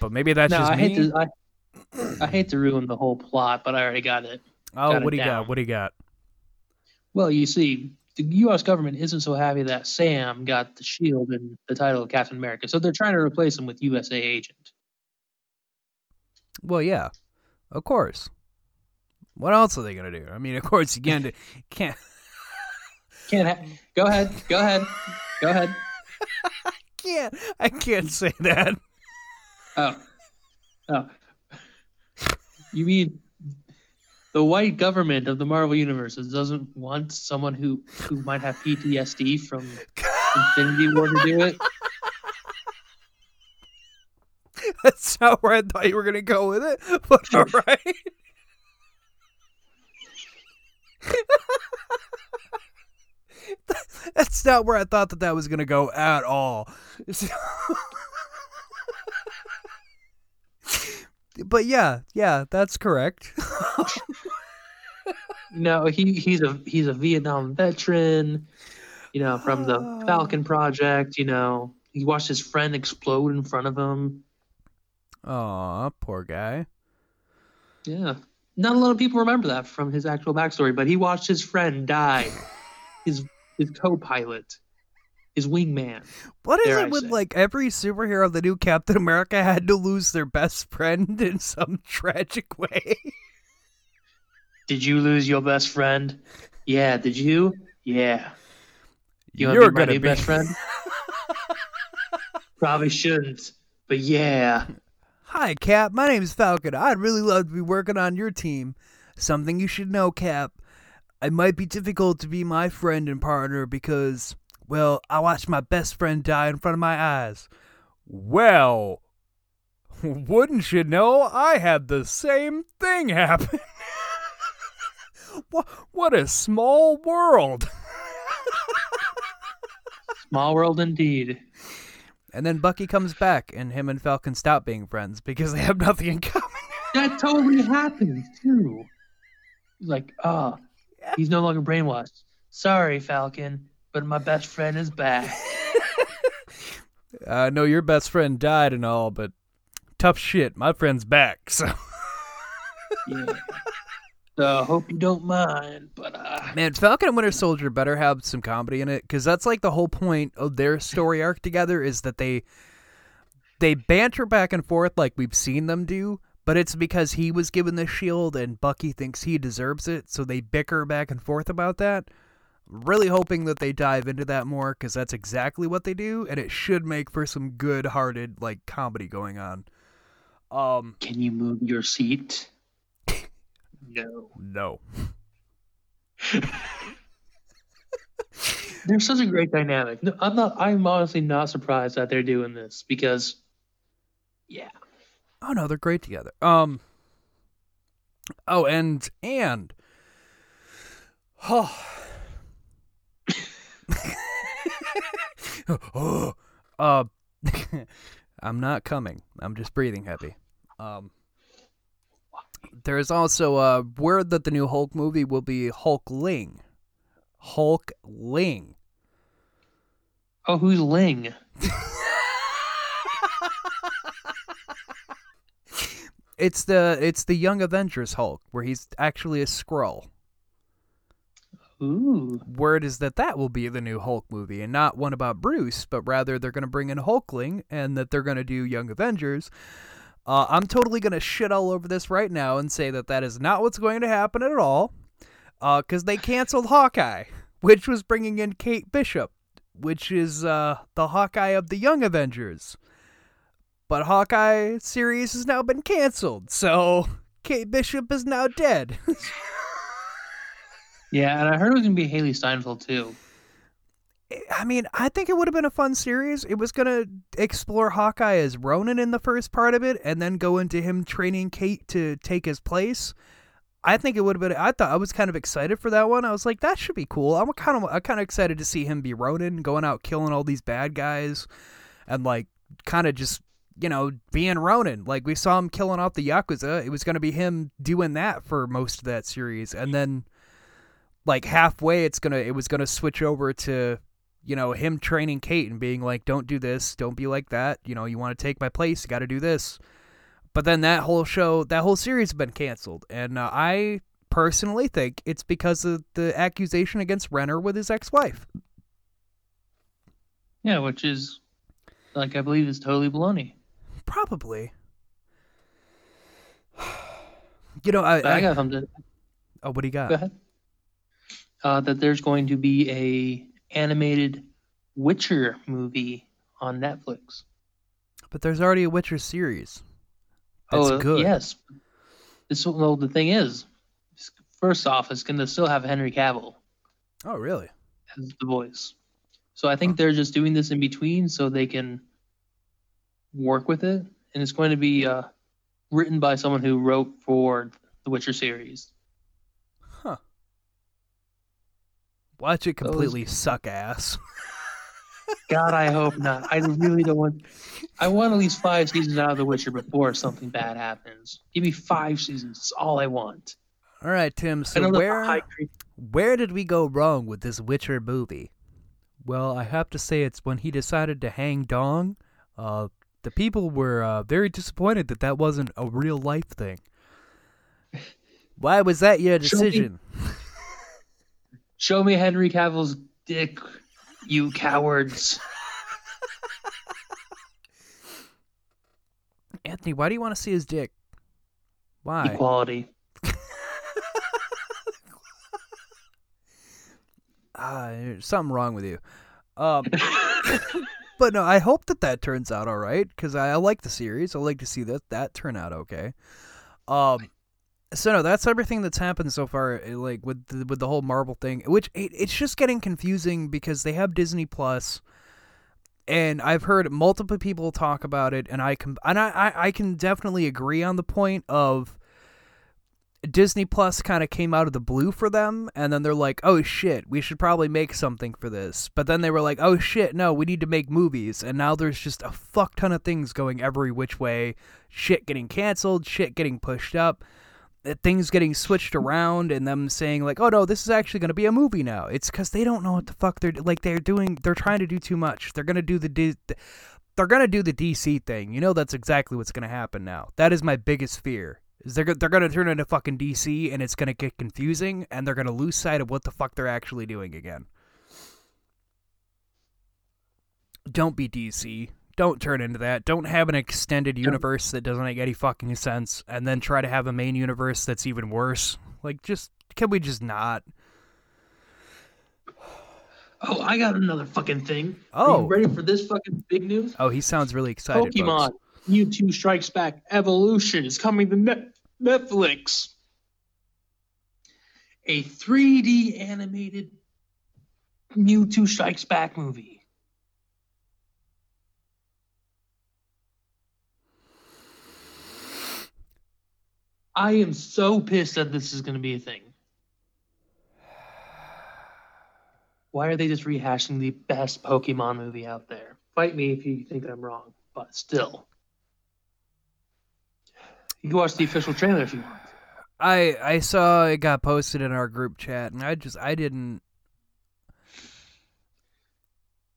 But maybe that's no, just I me. hate to I, I hate to ruin the whole plot, but I already got it. oh, got what do you down. got? What do you got? Well, you see, the U.S. government isn't so happy that Sam got the shield and the title of Captain America, so they're trying to replace him with USA Agent. Well, yeah, of course. What else are they going to do? I mean, of course, you can't. can't Can't ha- go ahead, go ahead, go ahead. can't. I can't say that. Oh, oh. You mean the white government of the Marvel universe doesn't want someone who who might have PTSD from Infinity War to do it? That's not where I thought you were going to go with it. But all right. That's not where I thought that that was going to go at all. but yeah, yeah, that's correct. No, he he's a he's a Vietnam veteran, you know, from the Falcon Project. You know, he watched his friend explode in front of him. Aw, poor guy. Yeah, not a lot of people remember that from his actual backstory, but he watched his friend die, his his co-pilot, his wingman. What is it with like every superhero, the new Captain America had to lose their best friend in some tragic way? Did you lose your best friend? Yeah. Did you? Yeah. You want You're to be my new be best friend? Probably shouldn't, but yeah. Hi, Cap. My name's Falcon. I'd really love to be working on your team. Something you should know, Cap. It might be difficult to be my friend and partner because, well, I watched my best friend die in front of my eyes. Well, wouldn't you know, I had the same thing happen. what, what a small world. Small world indeed. And then Bucky comes back, and him and Falcon stop being friends because they have nothing in common. That totally happens too. Like, ah, he's no longer brainwashed. Sorry, Falcon, but my best friend is back. I know your best friend died and all, but tough shit. My friend's back. So, yeah. So I hope you don't mind, but uh, man, Falcon and Winter Soldier better have some comedy in it because that's like the whole point of their story arc together is that they they banter back and forth like we've seen them do, but it's because he was given the shield and Bucky thinks he deserves it, so they bicker back and forth about that. Really hoping that they dive into that more because that's exactly what they do, and it should make for some good-hearted like comedy going on. Um, can you move your seat? no. no. They're such a great dynamic. No, I'm not. I'm honestly not surprised that they're doing this because, yeah, Oh no, they're great together. Um. Oh, and and. Oh. oh. Uh. I'm not coming. I'm just breathing heavy. Um. There is also a word that the new Hulk movie will be Hulkling. Hulkling. Oh, who's Ling? It's the it's the Young Avengers Hulk, where he's actually a Skrull. Ooh. Word is that that will be the new Hulk movie, and not one about Bruce, but rather they're going to bring in Hulkling, and that they're going to do Young Avengers. Uh, I'm totally going to shit all over this right now and say that that is not what's going to happen at all, because uh, they canceled Hawkeye, which was bringing in Kate Bishop, which is uh, the Hawkeye of the Young Avengers. But Hawkeye series has now been canceled, so Kate Bishop is now dead. yeah, and I heard it was gonna be Hailee Steinfeld too. I mean, I think it would have been a fun series. It was gonna explore Hawkeye as Ronin in the first part of it, and then go into him training Kate to take his place. I think it would have been. I thought I was kind of excited for that one. I was like, that should be cool. I'm kind of, I'm kind of excited to see him be Ronin, going out killing all these bad guys, and like kind of just you know, being Ronin. Like we saw him killing off the Yakuza. It was going to be him doing that for most of that series. And then like halfway it's going to it was going to switch over to you know, him training Kate and being like, "Don't do this. Don't be like that. You know, you want to take my place. You got to do this." But then that whole show, that whole series has been canceled, and uh, I personally think it's because of the accusation against Renner with his ex-wife. Yeah, which is like I believe is totally baloney. Probably. You know, I, But I, got something. Oh, what do you got? Go ahead. Uh, that there's going to be a animated Witcher movie on Netflix. But there's already a Witcher series. That's oh, good. yes. This well, the thing is, first off, it's going to still have Henry Cavill Oh, really? as the voice. So I think they're just doing this in between so they can work with it, and it's going to be uh, written by someone who wrote for the Witcher series. Huh. Watch it Those- completely suck ass. God, I hope not. I really don't want. I want at least five seasons out of The Witcher before something bad happens. Give me five seasons. That's all I want. All right, Tim. So know that the where where did we go wrong with this Witcher movie? Well, I have to say it's when he decided to hang Dong. Uh, the people were uh, very disappointed that that wasn't a real life thing. Why was that your Show me- decision? Show me Henry Cavill's dick, you cowards. Anthony, why do you want to see his dick? Why? Equality. Ah, there's something wrong with you. Um, but no, I hope that that turns out all right because I, I like the series. I like to see that that turn out okay. Um, so no, that's everything that's happened so far. eh, Like with the, with the whole Marvel thing, which it, it's just getting confusing because they have Disney Plus, and I've heard multiple people talk about it, and I can and I I, I can definitely agree on the point of. Disney Plus kind of came out of the blue for them, and then they're like, "Oh shit, we should probably make something for this." But then they were like, "Oh shit, no, we need to make movies." And now there's just a fuck ton of things going every which way. Shit getting canceled, shit getting pushed up. uh, things getting switched around and them saying like, "Oh no, this is actually going to be a movie now." It's because they don't know what the fuck they're like. They're doing. They're trying to do too much. They're gonna do the. D- they're gonna do the DC thing. You know that's exactly what's gonna happen now. That is my biggest fear. Is they're they're gonna turn into fucking DC and it's gonna get confusing and they're gonna lose sight of what the fuck they're actually doing again. Don't be DC. Don't turn into that. Don't have an extended universe that doesn't make any fucking sense, and then try to have a main universe that's even worse. Like, just can we just not? Oh, I got another fucking thing. Oh. Are you oh. ready for this fucking big news? Oh, he sounds really excited. Pokemon folks. Mewtwo Strikes Back Evolution is coming to Net- Netflix. A 3D animated Mewtwo Strikes Back movie. I am so pissed that this is going to be a thing. Why are they just rehashing the best Pokemon movie out there? Fight me if you think I'm wrong, but still. You can watch the official trailer if you want. I I saw it got posted in our group chat, and I just I didn't.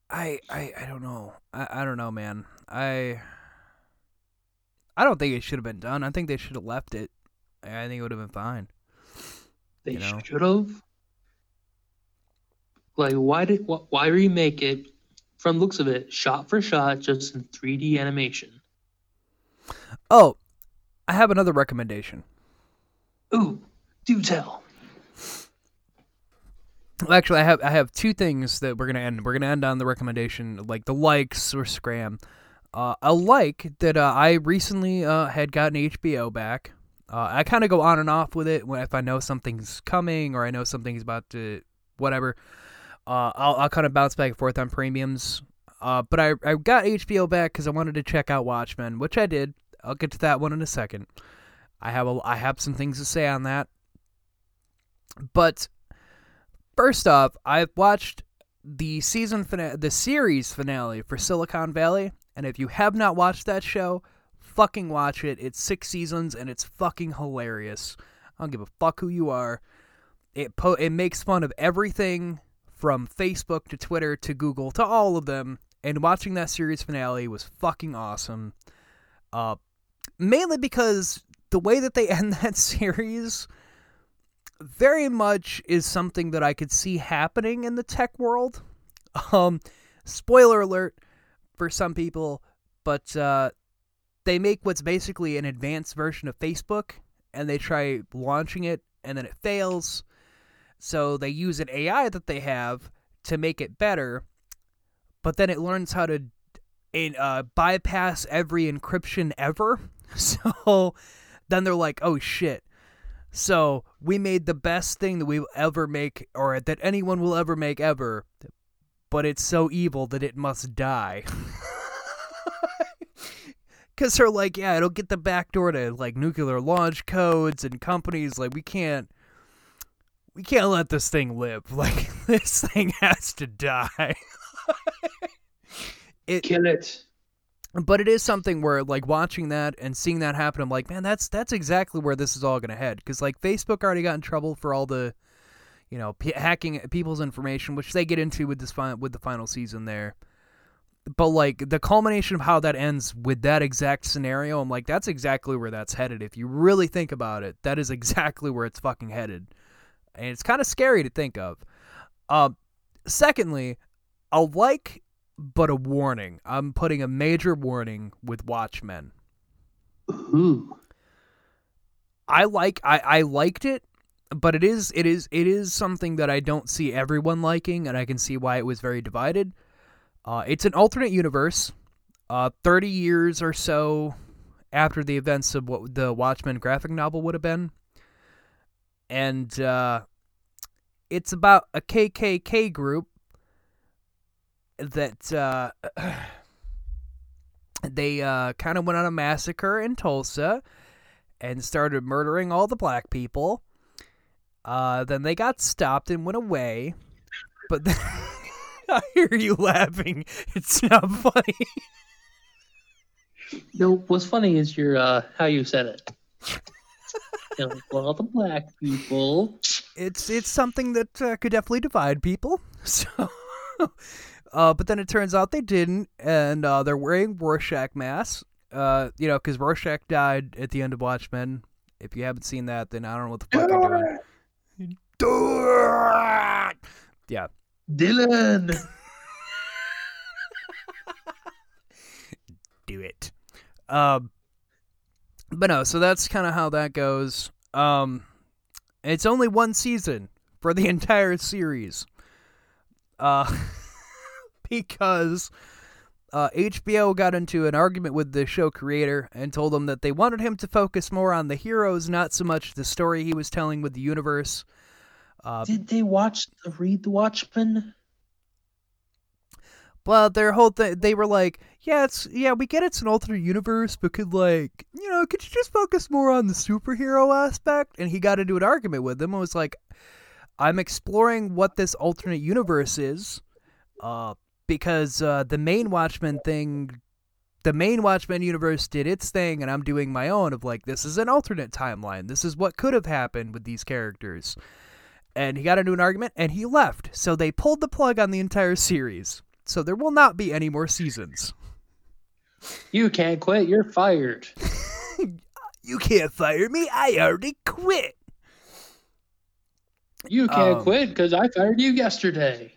I I I don't know. I I don't know, man. I I don't think it should have been done. I think they should have left it. I think it would have been fine. They You know? should have. Like, why did why remake it? From looks of it, shot for shot, just in 3D animation. Oh, I have another recommendation. Ooh, do tell. Well, Actually, I have I have two things that we're gonna end. We're gonna end on the recommendation, like the likes or scram. Uh, a like that uh, I recently uh, had gotten HBO back. Uh, I kind of go on and off with it when if I know something's coming or I know something's about to whatever. Uh, I'll I'll kind of bounce back and forth on premiums. Uh, but I I got HBO back because I wanted to check out Watchmen, which I did. I'll get to that one in a second. I have a I have some things to say on that. But First off, I've watched the season finale, the series finale for Silicon Valley, and if you have not watched that show, fucking watch it. It's six seasons and it's fucking hilarious. I don't give a fuck who you are. It po- it makes fun of everything from Facebook to Twitter to Google to all of them, and watching that series finale was fucking awesome. Uh, mainly because the way that they end that series very much is something that I could see happening in the tech world. Um, spoiler alert for some people, but uh, they make what's basically an advanced version of Facebook, and they try launching it, and then it fails. So they use an AI that they have to make it better, but then it learns how to in, uh, bypass every encryption ever. So then they're like, "Oh shit." So we made the best thing that we ever make, or that anyone will ever make ever, but it's so evil that it must die. Because they're like, yeah, it'll get the back door to like nuclear launch codes and companies. Like, we can't, we can't let this thing live. Like, this thing has to die. It, Kill it. but it is something where like watching that and seeing that happen i'm like man that's that's exactly where this is all going to head. Because like facebook already got in trouble for all the you know p- hacking people's information which they get into with this fi- with the final season there. But like the culmination of how that ends with that exact scenario i'm like that's exactly where that's headed. If you really think about it that is exactly where it's fucking headed. And it's kind of scary to think of. Uh, secondly i like but a warning. I'm putting a major warning with Watchmen. Ooh. I like I, I liked it, but it is it is it is something that I don't see everyone liking, and I can see why it was very divided. Uh, it's an alternate universe, uh, thirty years or so after the events of what the Watchmen graphic novel would have been, and uh, it's about a KKK group that uh, they uh, kind of went on a massacre in Tulsa and started murdering all the black people. Uh, then they got stopped and went away. But then, I hear you laughing. It's not funny. No, what's funny is your uh, how you said it. All the black people. it's it's something that uh, could definitely divide people. So, uh, but then it turns out they didn't, and uh, they're wearing Rorschach masks. Uh, you know, because Rorschach died at the end of Watchmen. If you haven't seen that, then I don't know what the fuck you're doing. Do it! Yeah, Dylan. do it. Um, but no, so that's kind of how that goes. Um, it's only one season for the entire series. Uh, because uh, HBO got into an argument with the show creator and told him that they wanted him to focus more on the heroes, not so much the story he was telling with the universe. Uh, Did they watch the Read the Watchmen? But their whole thing, they were like, yeah, it's yeah, we get it's an alternate universe, but could like, you know, could you just focus more on the superhero aspect? And he got into an argument with them and was like, I'm exploring what this alternate universe is, uh, because uh, the main Watchmen thing, the main Watchmen universe did its thing, and I'm doing my own. Of like, this is an alternate timeline. This is what could have happened with these characters. And he got into an argument, and he left. So they pulled the plug on the entire series. So there will not be any more seasons. You can't quit. You're fired. You can't fire me. I already quit. You can't Um, quit because I fired you yesterday.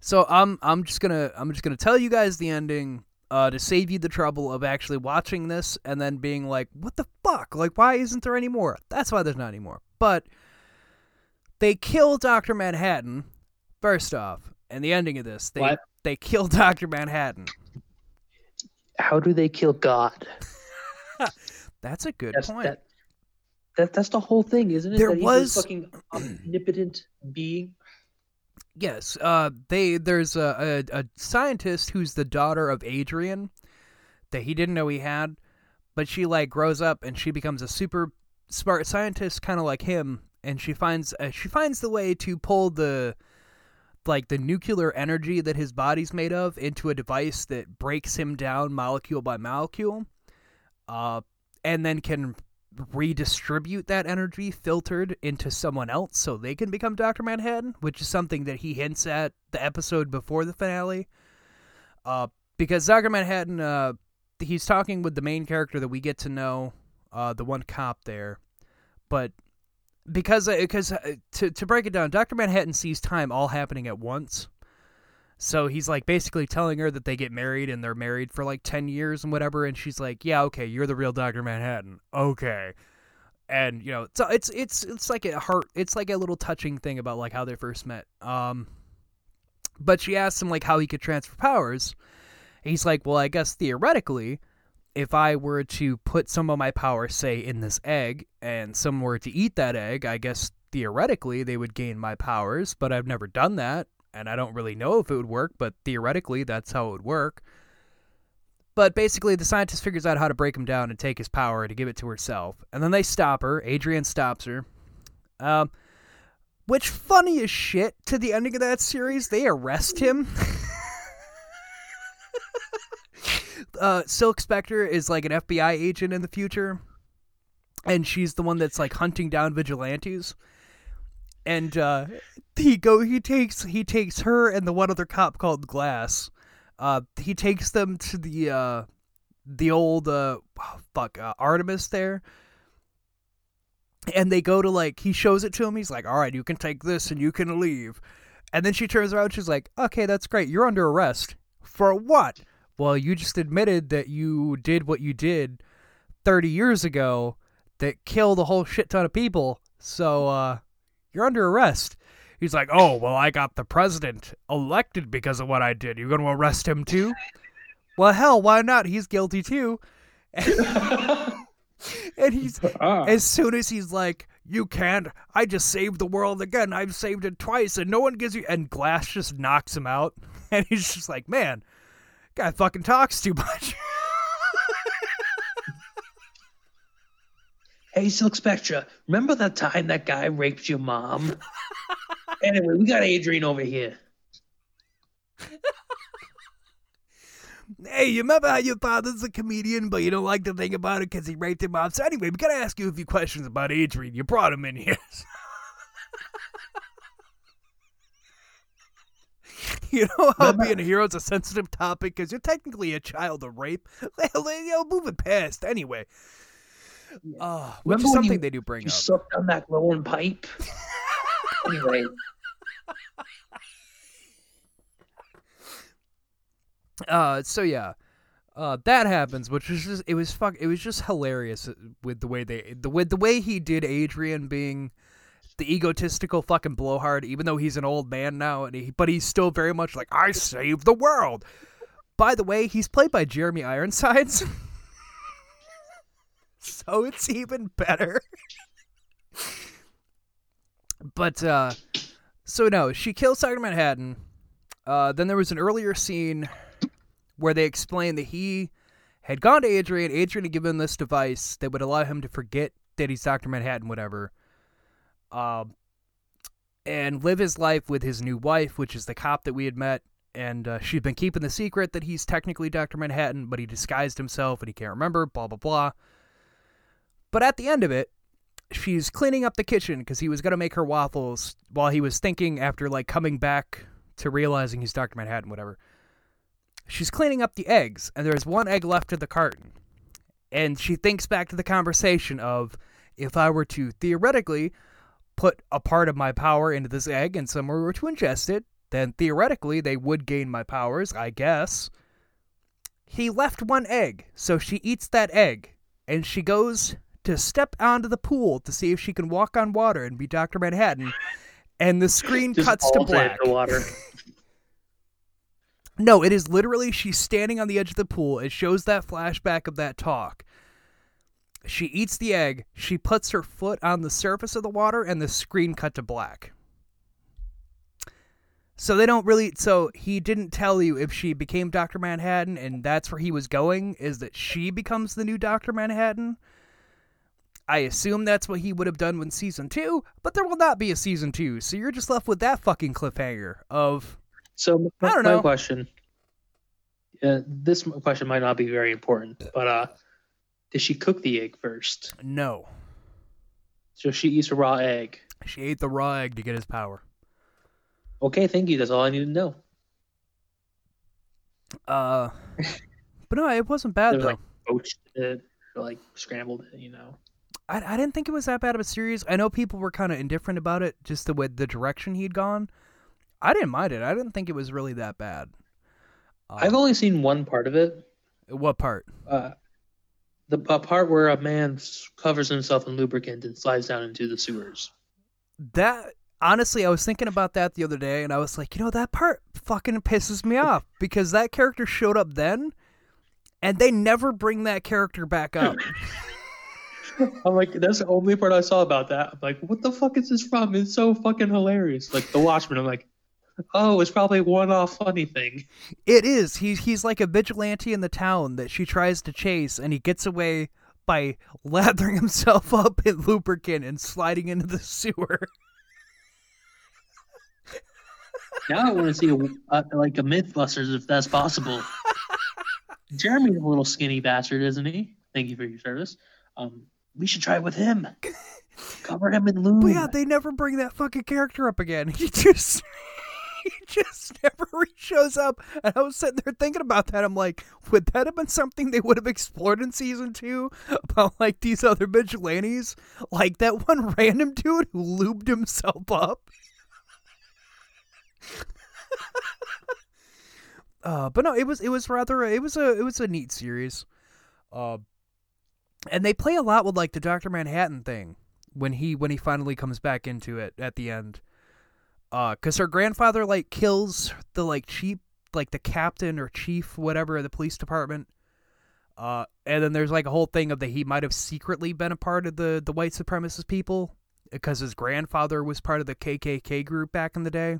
So I'm I'm just gonna I'm just gonna tell you guys the ending uh, to save you the trouble of actually watching this and then being like, what the fuck? Like, why isn't there any more? That's why there's not any more. But they kill Doctor Manhattan first off, and the ending of this they What? they kill Doctor Manhattan. How do they kill God? That's a good That's point. that, that. That's the whole thing, isn't it? There that he's was- fucking omnipotent being. Yes, uh, they there's a, a a scientist who's the daughter of Adrian that he didn't know he had, but she like grows up and she becomes a super smart scientist, kind of like him, and she finds uh, she finds the way to pull the like the nuclear energy that his body's made of into a device that breaks him down molecule by molecule, uh, and then can redistribute that energy filtered into someone else so they can become Dr. Manhattan, which is something that he hints at the episode before the finale. Uh, because Dr. Manhattan, uh, he's talking with the main character that we get to know, uh, the one cop there, but because because uh, to to break it down, Dr. Manhattan sees time all happening at once. So he's like basically telling her that they get married and they're married for like 10 years and whatever and she's like, "Yeah, okay, you're the real Dr. Manhattan." Okay. And you know, so it's it's it's like a heart it's like a little touching thing about like how they first met. Um but she asks him like how he could transfer powers. He's like, "Well, I guess theoretically, if I were to put some of my power say in this egg and someone were to eat that egg, I guess theoretically they would gain my powers, but I've never done that and I don't really know if it would work, but theoretically that's how it would work. But basically, the scientist figures out how to break him down and take his power to give it to herself. And then they stop her. Adrian stops her. Um, which, funny as shit, to the ending of that series, they arrest him. uh, Silk Spectre is like an FBI agent in the future. And she's the one that's like hunting down vigilantes and uh, he go he takes he takes her and the one other cop called Glass. Uh, he takes them to the uh, the old uh, oh, fuck uh, Artemis there, and they go to like he shows it to him. He's like, "All right, you can take this and you can leave." And then she turns around. She's like, "Okay, that's great. You're under arrest for what?" Well, you just admitted that you did what you did 30 years ago that killed a whole shit ton of people. So, uh, you're under arrest. He's like, oh, well, I got the president elected because of what I did. You're going to arrest him too? well, hell, why not? He's guilty too. and he's, Ah. as soon as he's like, you can't, I just saved the world again. I've saved it twice and no one gives you, and Glass just knocks him out. And he's just like, man, guy fucking talks too much. Hey, Silk Spectre, remember that time that guy raped your mom? Anyway, we got Adrian over here. Hey, you remember how your father's a comedian, but you don't like to think about it because he raped him off? So anyway, we gotta ask you a few questions about Adrian. You brought him in here. you know how being a hero is a sensitive topic because you're technically a child of rape. you know, move it past anyway. Uh, which Remember is something you- they do bring You up. sucked on that glowing pipe. anyway, Uh, so yeah, uh, that happens, which was just it was fuck. It was just hilarious uh, with the way they the with the way he did Adrian being the egotistical fucking blowhard, even though he's an old man now, and he but he's still very much like I saved the world. By the way, he's played by Jeremy Ironsides, so it's even better. but uh, so no, she kills Doctor Manhattan. Uh, then there was an earlier scene where they explained that he had gone to Adrian. Adrian had given him this device that would allow him to forget that he's Dr. Manhattan, whatever, um, and live his life with his new wife, which is the cop that we had met. And uh, she'd been keeping the secret that he's technically Dr. Manhattan, but he disguised himself and he can't remember, blah, blah, blah. But at the end of it, she's cleaning up the kitchen because he was going to make her waffles while he was thinking after, like, coming back to realizing he's Dr. Manhattan, whatever she's cleaning up the eggs, and there's one egg left in the carton. And she thinks back to the conversation of if I were to theoretically put a part of my power into this egg and someone were to ingest it, then theoretically they would gain my powers, I guess. He left one egg, so she eats that egg, and she goes to step onto the pool to see if she can walk on water and be Dr. Manhattan, and the screen cuts to black. No, it is literally she's standing on the edge of the pool. It shows that flashback of that talk. She eats the egg, she puts her foot on the surface of the water, and the screen cut to black. So they don't really. So he didn't tell you if she became Dr. Manhattan, and that's where he was going, is that she becomes the new Dr. Manhattan. I assume that's what he would have done with season two, but there will not be a season two, so you're just left with that fucking cliffhanger of So my, I don't my know. question. Uh, this question might not be very important, but uh, did she cook the egg first? no. So she eats a raw egg. She ate the raw egg to get his power. Okay, thank you. That's all I need to know. Uh, but no, it wasn't bad though. like poached it, or like scrambled it. You know. I I didn't think it was that bad of a series. I know people were kind of indifferent about it, just the way the direction he'd gone. I didn't mind it. I didn't think it was really that bad. Uh, I've only seen one part of it. what part? Uh, the a part where a man covers himself in lubricant and slides down into the sewers. That honestly, I was thinking about that the other day, and I was like, you know, that part fucking pisses me off because that character showed up then, and they never bring that character back up. I'm like, that's the only part I saw about that. I'm like, what the fuck is this from? It's so fucking hilarious. Like The Watchmen. I'm like, oh, it's probably one-off funny thing. It is. He's he's like a vigilante in the town that she tries to chase, and he gets away by lathering himself up in lubricant and sliding into the sewer. Now I want to see a, a, like a MythBusters if that's possible. Jeremy's a little skinny bastard, isn't he? Thank you for your service. Um, we should try it with him. Cover him in lube. But yeah, they never bring that fucking character up again. He just he just never shows up. And I was sitting there thinking about that. I'm like, would that have been something they would have explored in season two about like these other vigilantes, like that one random dude who lubed himself up? uh, but no, it was it was rather it was a it was a neat series. Uh, and they play a lot with like the Doctor Manhattan thing when he when he finally comes back into it at the end. Uh, cause her grandfather like kills the like chief like the captain or chief whatever of the police department. Uh, and then there's like a whole thing of that he might have secretly been a part of the the white supremacist people because his grandfather was part of the KKK group back in the day.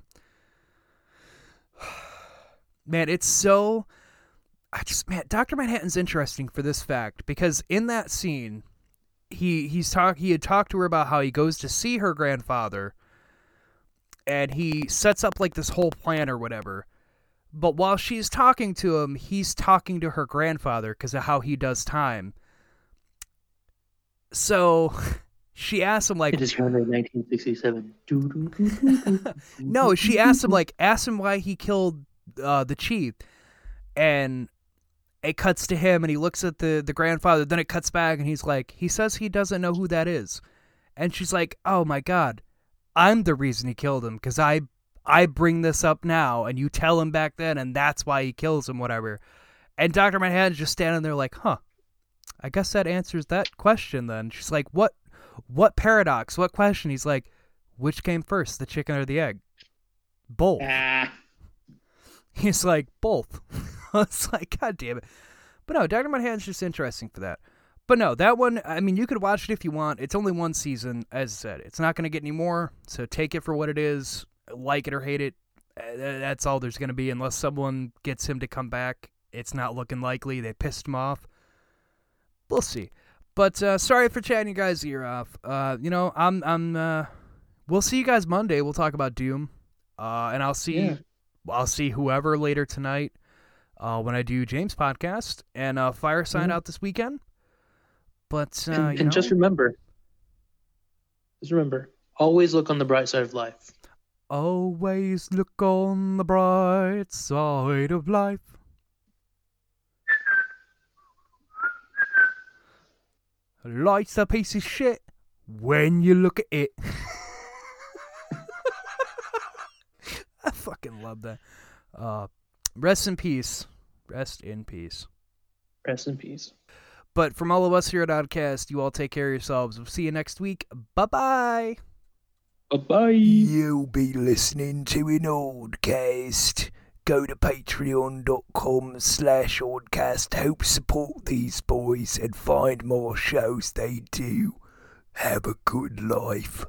Man, it's so I just man, Doctor Manhattan's interesting for this fact because in that scene, he he's talk he had talked to her about how he goes to see her grandfather, and he sets up like this whole plan or whatever. But while she's talking to him, he's talking to her grandfather because of how he does time. So she asks him like, It is calendar 1967. Doo, doo, doo, doo, doo, doo, no, she asked him like, asked him why he killed uh, the chief, and it cuts to him, and he looks at the the grandfather. Then it cuts back, and he's like, he says he doesn't know who that is, and she's like, oh my god, I'm the reason he killed him because I I bring this up now, and you tell him back then, and that's why he kills him, whatever. And Doctor Manhattan's just standing there like, huh. I guess that answers that question then. She's like, what what paradox? What question? He's like, which came first, the chicken or the egg? Both. Ah, He's like, both. it's like, God damn it. But no, Dr. Manhattan's just interesting for that. But no, that one, I mean, you could watch it if you want. It's only one season, as I said. It's not going to get any more, so take it for what it is. Like it or hate it. Uh, That's all there's going to be, unless someone gets him to come back. It's not looking likely. They pissed him off. We'll see. But uh, sorry for chatting you guys' ear off. Uh, you know, I'm, I'm, uh, we'll see you guys Monday. We'll talk about Doom. Uh, and I'll see, Yeah. I'll see whoever later tonight uh, when I do James podcast and uh, fire sign Mhm. out this weekend. But uh, and, you and just remember, just remember, always look on the bright side of life. always look on the bright side of life. Life's a piece of shit when you look at it. I fucking love that. Uh, rest in peace. Rest in peace. Rest in peace. But from all of us here at Oddcast, you all take care of yourselves. We'll see you next week. Bye bye. Bye bye. You'll be listening to an Oddcast. Go to patreon.com slash Oddcast. Help support these boys and find more shows they do. Have a good life.